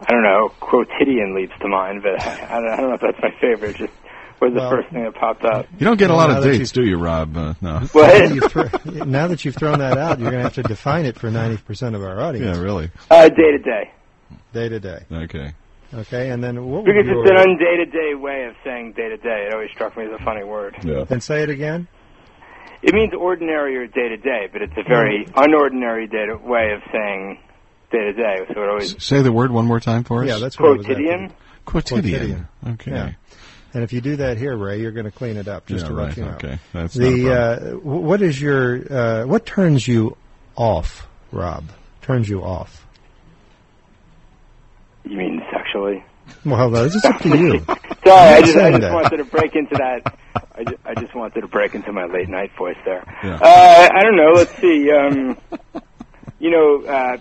I don't know. Quotidian leads to mind, but I, I, don't, I don't know if that's my favorite. Just was the Well- first thing that popped up. You don't get a lot of that dates, do you, Rob? Uh, no. Now that, you've thro- now that you've thrown that out, you're going to have to define it for 90% of our audience. Yeah, really. Uh, day to day. Day to day. Okay. Okay, and then what would Because your... it's an un day to day way of saying day to day. It always struck me as a funny word. Yeah. Then say it again. It means ordinary or day to day, but it's a very unordinary day to, way of saying day to day. So it always Say the word one more time for us. Yeah, that's what I quotidian. Quotidian. Okay. Yeah. And if you do that here, Ray, you're going to clean it up. Just Yeah, to right. let you know. Okay. That's not a the uh, what is your uh, what turns you off, Rob? Turns you off? You mean sexually? Well, that's it's up to you. Sorry, I just, I just that. wanted to break into that. I just, I just wanted to break into my late night voice there. Yeah. Uh, I don't know. Let's see. Um, you know, uh,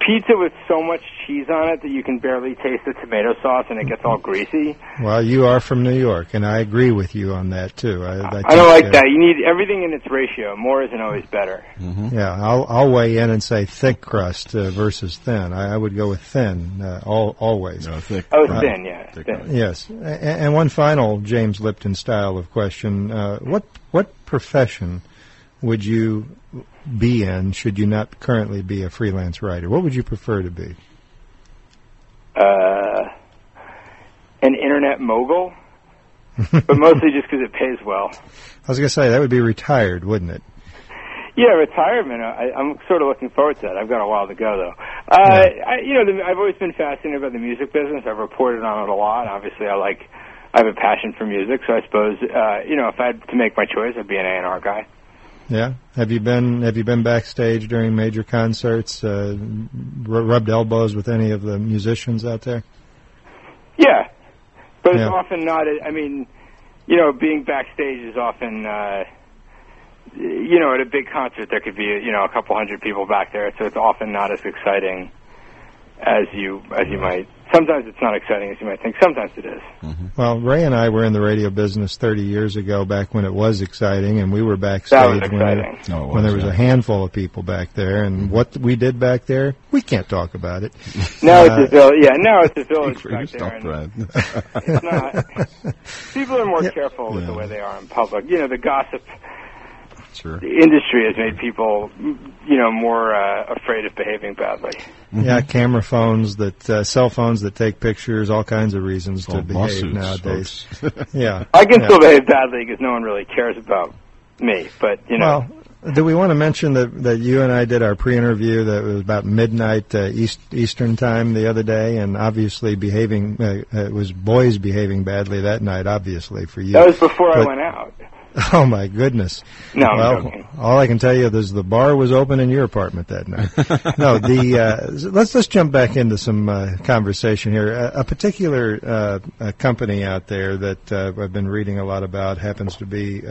pizza with so much cheese on it that you can barely taste the tomato sauce and it gets all greasy. Well, you are from New York, and I agree with you on that too. I, I, I don't like uh, that. You need everything in its ratio. More isn't always better. Yeah, I'll I'll weigh in and say thick crust uh, versus thin. I, I would go with thin, uh, all always. No, thick. Oh, Uh, thin, yeah, thin. Yes, A- and one final James Lipton style of question: uh, What what profession would you be in should you not currently be a freelance writer? What would you prefer to be? Uh, an internet mogul, but mostly just because it pays well. I was going to say that would be retired, wouldn't it? Yeah, retirement. I, I'm sort of looking forward to that. I've got a while to go though. Uh, I, you know, the, I've always been fascinated by the music business. I've reported on it a lot. Obviously, I like. I have a passion for music, so I suppose uh, you know if I had to make my choice, I'd be an A and R guy. Yeah. Have you been Have you been backstage during major concerts? Uh, rubbed elbows with any of the musicians out there? Yeah, but it's Yeah. often not. I mean, you know, being backstage is often. Uh, you know, at a big concert, there could be you know a couple hundred people back there, so it's often not as exciting as you as you might. Sometimes it's not exciting as you might think. Sometimes it is. Well, Ray and I were in the radio business 30 years ago, back when it was exciting, and we were That was backstage when, exciting. there, No, it when there was, was a handful of people back there. And what we did back there, we can't talk about it. Now Uh, it's a village. Yeah, now it's a village Free to back there. stop, and Brad. it's not. People are more careful with the way they are in public. You know, the gossip Sure. industry has made people, you know, more uh, afraid of behaving badly. Yeah, camera phones that, uh, cell phones that take pictures, all kinds of reasons to behave lawsuits, nowadays. yeah. I can yeah. still behave badly because no one really cares about me. But you know, Well, do we want to mention that that you and I did our pre-interview that was about midnight uh, East Eastern time the other day, and obviously behaving uh, it was boys behaving badly that night, obviously for you. that was before I went out. Oh my goodness! No, I'm well, all I can tell you is the bar was open in your apartment that night. no, the uh, let's let's jump back into some uh, conversation here. A, a particular uh, a company out there that uh, I've been reading a lot about happens to be.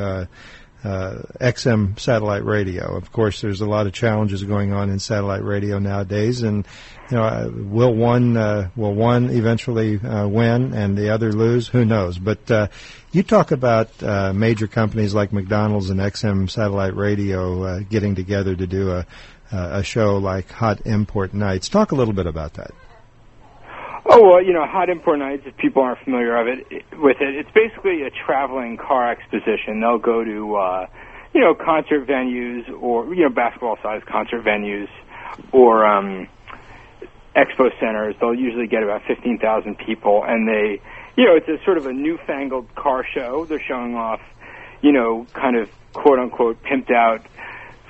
Uh, XM satellite radio. Of course, there's a lot of challenges going on in satellite radio nowadays, and you know, will one uh, will one eventually uh, win and the other lose? Who knows? But uh, you talk about uh, major companies like McDonald's and XM satellite radio uh, getting together to do a a show like Hot Import Nights. Talk a little bit about that. Oh well, you know, Hot Import Nights. If people aren't familiar of it with it, it's basically a traveling car exposition. They'll go to, uh, you know, concert venues or you know basketball-sized concert venues or um, expo centers. They'll usually get about fifteen thousand people, and they, you know, it's a sort of a newfangled car show. They're showing off, you know, kind of quote unquote pimped out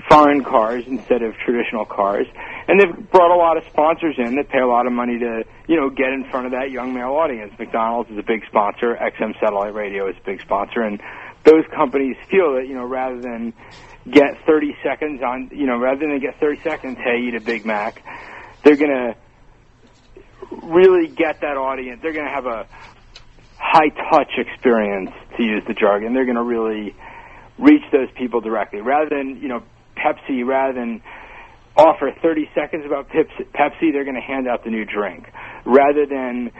foreign cars instead of traditional cars. And they've brought a lot of sponsors in that pay a lot of money to, you know, get in front of that young male audience. McDonald's is a big sponsor. XM Satellite Radio is a big sponsor. And those companies feel that, you know, rather than get 30 seconds on, you know, rather than get 30 seconds, hey, eat a Big Mac, they're going to really get that audience. They're going to have a high touch experience, to use the jargon. They're going to really reach those people directly rather than, you know, Pepsi, rather than offer 30 seconds about Pepsi, they're going to hand out the new drink. Rather than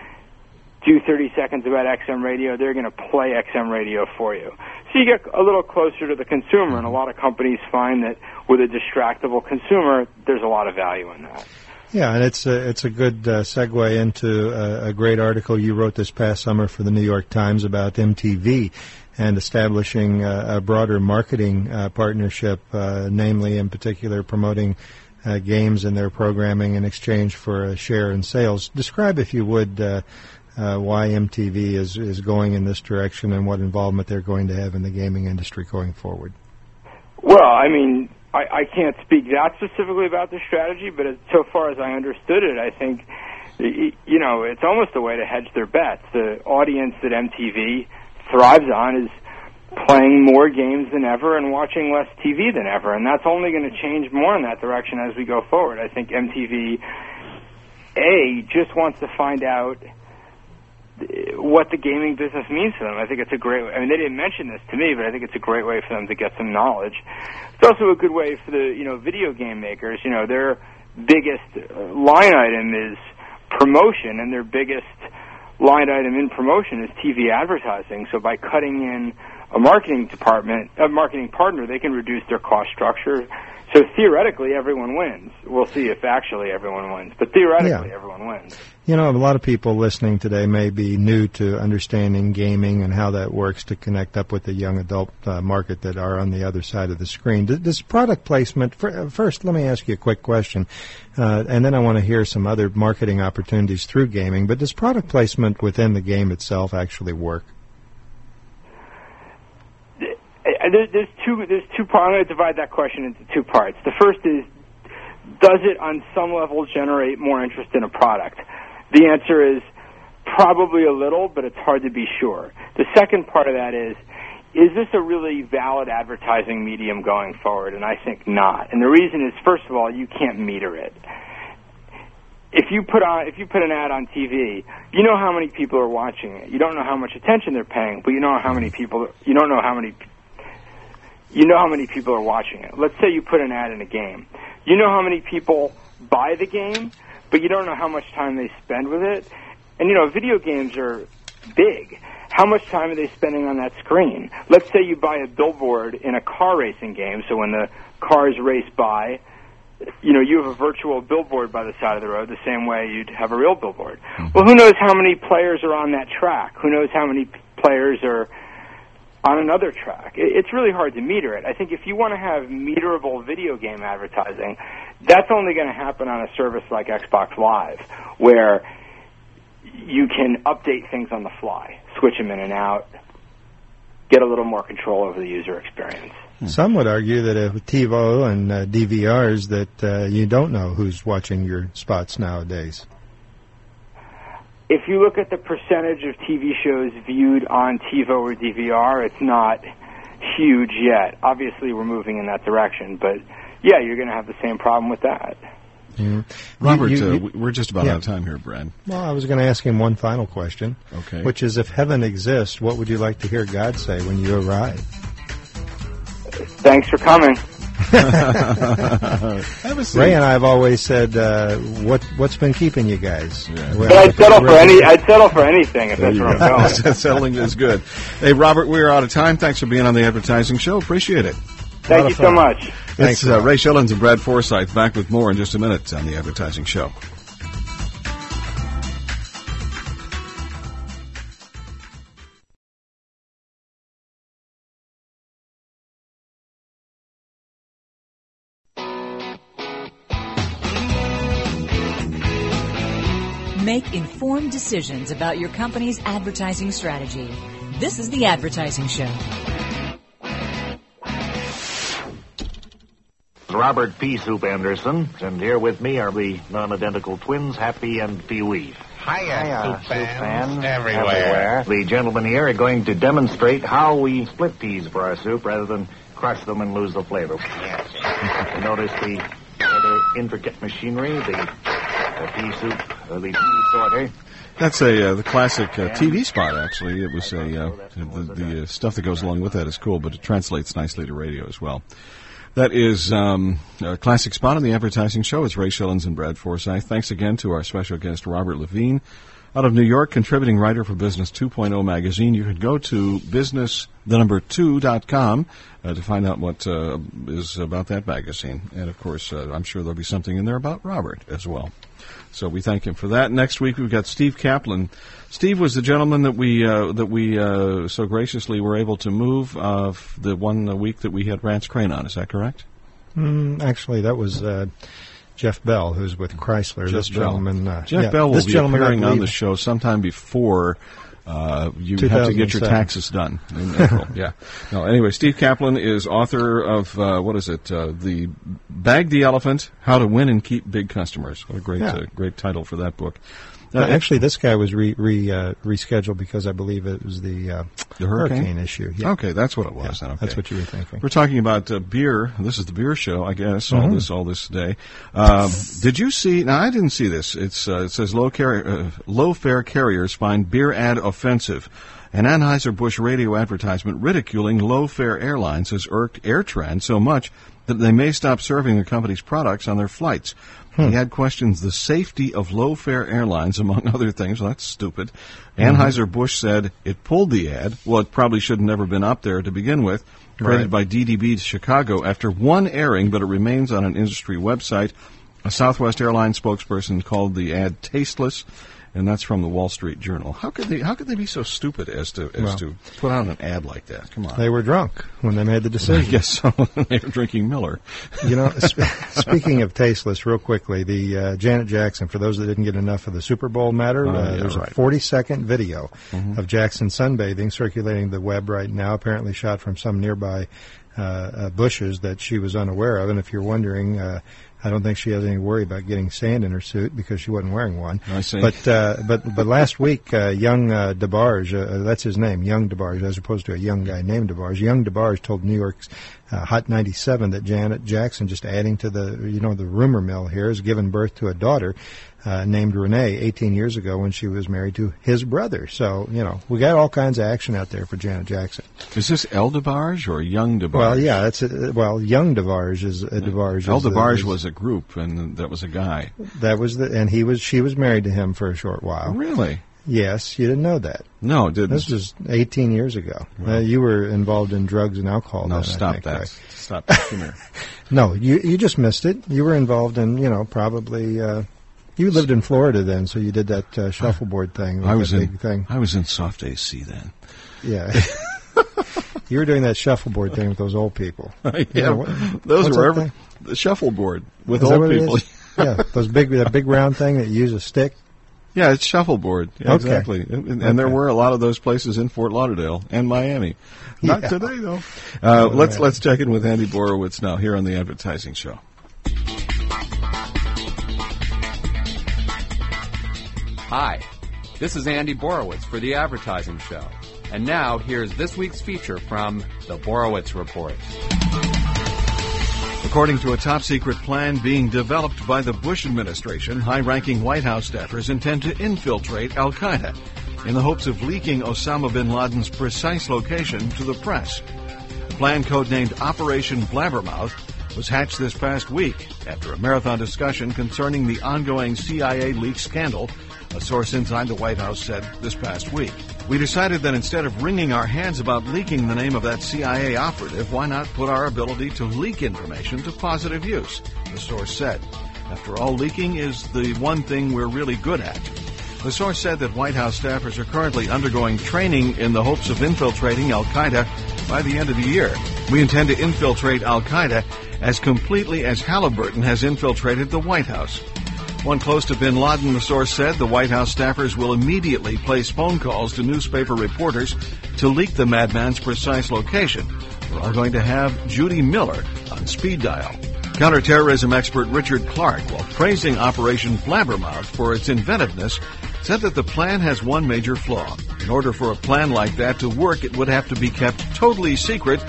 do 30 seconds about XM radio, they're going to play XM radio for you. So you get a little closer to the consumer, and a lot of companies find that with a distractible consumer, there's a lot of value in that. Yeah, and it's a it's a good uh, segue into a, a great article you wrote this past summer for the New York Times about MTV and establishing a broader marketing uh, partnership, uh, namely in particular promoting uh, games in their programming in exchange for a share in sales. Describe, if you would, uh, uh, why MTV is is going in this direction and what involvement they're going to have in the gaming industry going forward. Well, I mean, I, I can't speak that specifically about the strategy, but as, so far as I understood it, I think, you know, it's almost a way to hedge their bets. The audience that MTV thrives on is playing more games than ever and watching less TV than ever, and that's only going to change more in that direction as we go forward. I think MTV, A, just wants to find out what the gaming business means to them. I think it's a great. way. I mean, they didn't mention this to me, but I think it's a great way for them to get some knowledge. It's also a good way for the you know video game makers. You know, they're biggest uh, line item is promotion, and their biggest line item in promotion is TV advertising. So by cutting in a marketing department, a marketing partner, they can reduce their cost structure. So theoretically, everyone wins. We'll see if actually everyone wins, but theoretically, Yeah. everyone wins. You know, a lot of people listening today may be new to understanding gaming and how that works to connect up with the young adult uh, market that are on the other side of the screen. Does, product placement, uh, first, let me ask you a quick question, uh, and then I want to hear some other marketing opportunities through gaming, but does product placement within the game itself actually work? Uh, there's two there's two parts. I'm going to divide that question into two parts. The first is does it on some level generate more interest in a product? The answer is probably a little, but it's hard to be sure. The second part of that is is this a really valid advertising medium going forward? And I think not. And the reason is first of all, you can't meter it. If you put on if you put an ad on TV, you know how many people are watching it. You don't know how much attention they're paying, but you know how many people you don't know how many you know how many people are watching it. Let's say you put an ad in a game. You know how many people buy the game, but you don't know how much time they spend with it. And you know, video games are big. How much time are they spending on that screen? Let's say you buy a billboard in a car racing game, so when the cars race by, you know, you have a virtual billboard by the side of the road the same way you'd have a real billboard. Mm-hmm. Well, who knows how many players are on that track? Who knows how many p- players are on another track. It- It's really hard to meter it. I think if you want to have meterable video game advertising, that's only going to happen on a service like Xbox Live, where you can update things on the fly, switch them in and out, get a little more control over the user experience. Some would argue that uh, with TiVo and uh, DVRs that uh, you don't know who's watching your spots nowadays. If you look at the percentage of TV shows viewed on TiVo or DVR, it's not huge yet. Obviously, we're moving in that direction, but yeah, you're going to have the same problem with that. Yeah. Robert, You- you- uh, you- we- we're just about Yeah. out of time here, Brad. Well, I was going to ask him one final question. Okay. Which is, if heaven exists, what would you like to hear God say when you arrive? Thanks for coming. Have a seat. Ray and I have always said, uh, "What what's been keeping you guys?" Well, But I'd settle for any. I'd settle for anything if There that's you where go. I'm going. Settling is good. Hey, Robert, we're out of time. Thanks for being on the advertising show. Appreciate it. Thank you so much. It's uh, Ray Schilens and Brad Forsythe back with more in just a minute on the advertising show. Make informed decisions about your company's advertising strategy. This is the Advertising Show. Robert P. Soup Anderson, and here with me are the non-identical twins, Happy and Pee Wee. Hiya, Soup fans. Everywhere. The gentlemen here are going to demonstrate how we split peas for our soup rather than crush them and lose the flavor. Yes. Notice the rather intricate machinery, the, the pea soup, uh, the pea sorter. That's a uh, the classic uh, TV spot. Actually, it was a uh, the, the uh, stuff that goes along with that is cool, but it translates nicely to radio as well. That is um, a classic spot on the advertising show. It's Ray Schilens and Brad Forsythe. Thanks again to our special guest Robert Levine, out of New York, contributing writer for Business 2.0 magazine. You can go to business the number two dot com uh, to find out what uh, is about that magazine, and of course, uh, I'm sure there'll be something in there about Robert as well. So we thank him for that. Next week we've got Steve Kaplan. Steve was the gentleman that we uh, that we uh, so graciously were able to move uh, the one week that we had Rance Crain on. Is that correct? Mm, actually, that was uh, Jeff Bell, who's with Chrysler. Jeff this Bell. gentleman, uh, Jeff yeah, Bell will be appearing on the show sometime before uh, you have to get your taxes done in April. yeah. No. Anyway, Steve Kaplan is author of uh, what is it? Uh, the Bag the Elephant: How to Win and Keep Big Customers. What a great Yeah. uh, great title for that book. Uh, actually, this guy was re, re uh, rescheduled because I believe it was the, uh, The hurricane? issue. Yeah. Okay, that's what it was. then, okay. That's what you were thinking. We're talking about uh, beer. This is the beer show, I guess. All Mhm. this, all this day. Um, did you see? Now, I didn't see this. It's uh, it says low carrier, uh, low fare carriers find beer ad offensive. An Anheuser Busch radio advertisement ridiculing low fare airlines has irked AirTran so much that they may stop serving the company's products on their flights. The hmm. had questions the safety of low fare airlines, among other things. Well, that's stupid. Anheuser-Busch said it pulled the ad. Well, it probably should have never been up there to begin with. Created by DDB Chicago after one airing, but it remains on an industry website. A Southwest Airlines spokesperson called the ad tasteless, and that's from the Wall Street Journal. How could they? How could they be so stupid as to as Well- to put out an ad like that? Come on. They were drunk when they made the I decision. guess so. they were drinking Miller. You know, sp- speaking of tasteless, real quickly, the uh, Janet Jackson. For those that didn't get enough of the Super Bowl matter, Oh, uh, yeah, there's right. a 40 second video Mhm. of Jackson sunbathing circulating the web right now. Apparently shot from some nearby bushes that she was unaware of. And if you're wondering. Uh, I don't think she has any worry about getting sand in her suit because she wasn't wearing one. I see. But uh, but but last week, uh, young uh, DeBarge, uh, that's his name, young DeBarge, as opposed to a young guy named DeBarge. Young DeBarge told New York's uh, Hot 97 that Janet Jackson, just adding to the you know the rumor mill here, has given birth to a daughter uh, named Renee 18 years ago when she was married to his brother. So you know we got all kinds of action out there for Janet Jackson. Is this El DeBarge or Young DeBarge? Well, yeah, that's a, well, young DeBarge is a DeBarge. El DeBarge was a group, and that was a guy. that was the and he was she was married to him for a short while. Really? Yes, you didn't know that. No, didn't. This was 18 years ago. Uh, you were involved in drugs and alcohol. No, then, stop think, that. right? Stop. Come here. No, you you just missed it. You were involved in you know probably. Uh, you lived in Florida then, so you did that uh, shuffleboard thing. I was in. thing. I was in soft AC then. Yeah. you were doing that shuffleboard thing with those old people. Yeah, know, what- those were every, the shuffleboard with Is old people. yeah, those big that big round thing that you use a stick. Yeah, it's shuffleboard. Yeah, Okay. Exactly. And, and, and there were a lot of those places in Fort Lauderdale and Miami. Not Yeah. today though. Uh, let's let's check in with Andy Borowitz now here on the Advertising Show. Hi, this is Andy Borowitz for The Advertising Show. And now, here's this week's feature from The Borowitz Report. According to a top secret plan being developed by the Bush administration, high ranking White House staffers intend to infiltrate Al Qaeda in the hopes of leaking Osama bin Laden's precise location to the press. The plan, codenamed Operation Blabbermouth, was hatched this past week after a marathon discussion concerning the ongoing CIA leak scandal, a source inside the White House said this past week. We decided that instead of wringing our hands about leaking the name of that CIA operative, why not put our ability to leak information to positive use, the source said. After all, leaking is the one thing we're really good at. The source said that White House staffers are currently undergoing training in the hopes of infiltrating Al Qaeda by the end of the year. We intend to infiltrate Al Qaeda as completely as Halliburton has infiltrated the White House. One close to bin Laden, the source said, the White House staffers will immediately place phone calls to newspaper reporters to leak the madman's precise location. We're all going to have Judy Miller on speed dial. Counterterrorism expert Richard Clarke, while praising Operation Blabbermouth for its inventiveness, said that the plan has one major flaw. In order for a plan like that to work, it would have to be kept totally secret,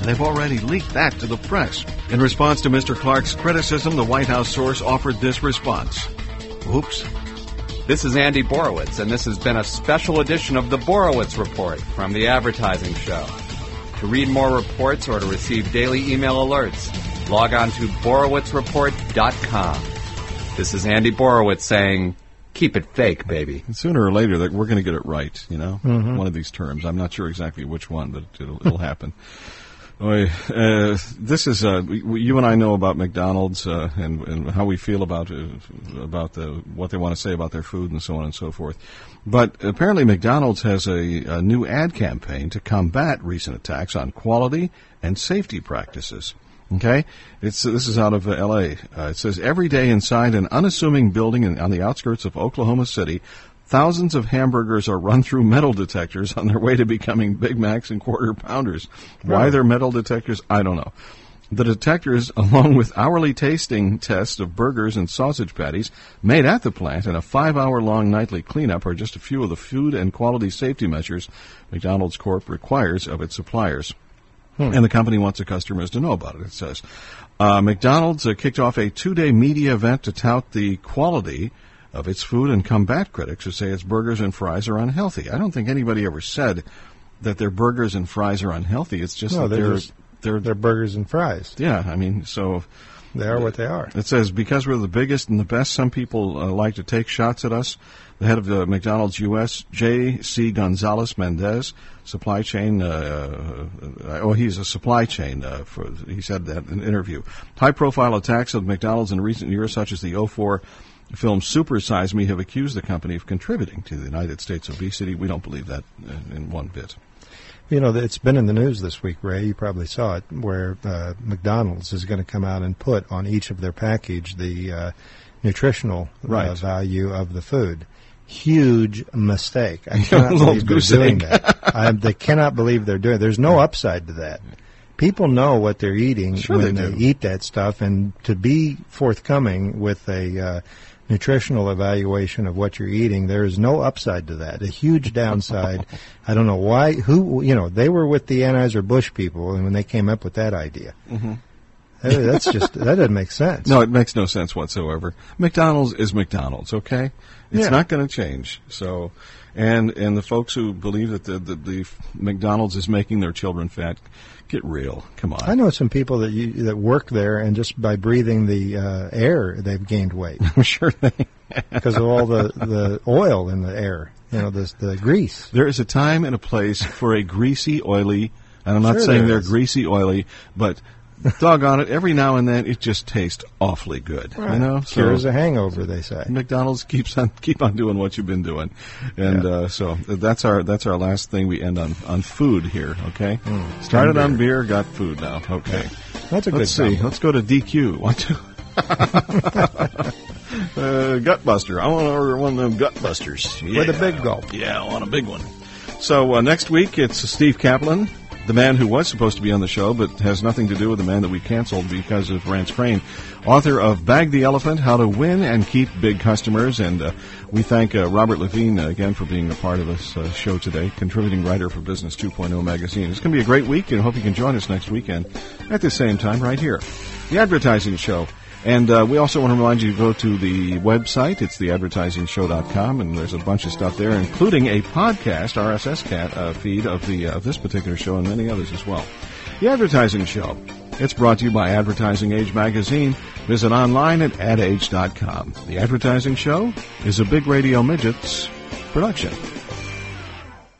and they've already leaked that to the press. In response to Mr. Clarke's criticism, the White House source offered this response. Oops. This is Andy Borowitz, and this has been a special edition of The Borowitz Report from The Advertising Show. To read more reports or to receive daily email alerts, log on to BorowitzReport.com. This is Andy Borowitz saying, keep it fake, baby. And sooner or later, we're going to get it right, you know? Mhm. One of these terms. I'm not sure exactly which one, but it'll, it'll happen. Uh, this is uh, you and I know about McDonald's uh, and, and how we feel about uh, about the, what they want to say about their food and so on and so forth. But apparently, McDonald's has a, a new ad campaign to combat recent attacks on quality and safety practices. Okay, it's this is out of L.A. Uh, it says every day inside an unassuming building in, on the outskirts of Oklahoma City, thousands of hamburgers are run through metal detectors on their way to becoming Big Macs and quarter pounders. Why they're metal detectors, I don't know. The detectors, along with hourly tasting tests of burgers and sausage patties made at the plant and a five hour long nightly cleanup, are just a few of the food and quality safety measures McDonald's Corp requires of its suppliers. Hmm. And the company wants the customers to know about it, it says. Uh, McDonald's uh, kicked off a two day media event to tout the quality of its food and combat critics who say its burgers and fries are unhealthy. I don't think anybody ever said that their burgers and fries are unhealthy. It's just no, that they're they're, just they're they're burgers and fries. yeah, I mean, so They are what they are. It says because we're the biggest and the best, some people uh, like to take shots at us. The head of the McDonald's U.S., J.C. Gonzalez Mendez, supply chain. Uh, uh, oh, he's a supply chain. Uh, for he said that in an interview. High-profile attacks of McDonald's in recent years, such as the 04 film Super Size Me, have accused the company of contributing to the United States obesity. We don't believe that in, in one bit. You know, it's been in the news this week, Ray. You probably saw it, where uh, McDonald's is going to come out and put on each of their package the uh, nutritional uh, value of the food. Huge mistake. I cannot believe they're doing that. I, they cannot believe they're doing. There's no upside to that. People know what they're eating Sure when they they, eat that stuff, and to be forthcoming with a uh, nutritional evaluation of what you're eating, there is no upside to that. A huge downside. I don't know why. Who you know they were with the Anheuser Busch people, and when they came up with that idea, Mm-hmm. That- that's just that doesn't make sense. No, it makes no sense whatsoever. McDonald's is McDonald's, okay? It's Yeah. not going to change. So, and and the folks who believe that the, the the McDonald's is making their children fat, get real. Come on. I know some people that you, that work there, and just by breathing the uh, air, they've gained weight. I'm sure they because of all the, the oil in the air. You know, the the grease. There is a time and a place for a greasy, oily. And I'm not saying they're greasy, oily, but doggone it, every now and then it just tastes awfully good. You know, cures a hangover. They say. McDonald's keeps on keep on doing what you've been doing, and uh, so that's our that's our last thing we end on on food here. Okay, started on beer, got food now. Okay, That's a good Let's see. Let's go to DQ. One two. uh, Gutbuster. I want to order one of them Gutbusters With a big gulp. Yeah, I want a big one. So uh, next week it's Steve Kaplan, the man who was supposed to be on the show, but has nothing to do with the man that we canceled because of Rance Crain, author of Bag the Elephant: How to Win and Keep Big Customers. And uh, we thank uh, Robert Levine uh, again for being a part of this uh, show today, contributing writer for Business 2.0 magazine. It's going to be a great week, and hope you can join us next weekend at the same time right here, the Advertising Show. And uh, we also want to remind you to go to the website. It's theadvertisingshow.com, and there's a bunch of stuff there, including a podcast RSS cat, uh, feed of the uh, of this particular show and many others as well. The Advertising Show. It's brought to you by Advertising Age magazine. Visit online at adage.com. The Advertising Show is a Big Radio Midgets production.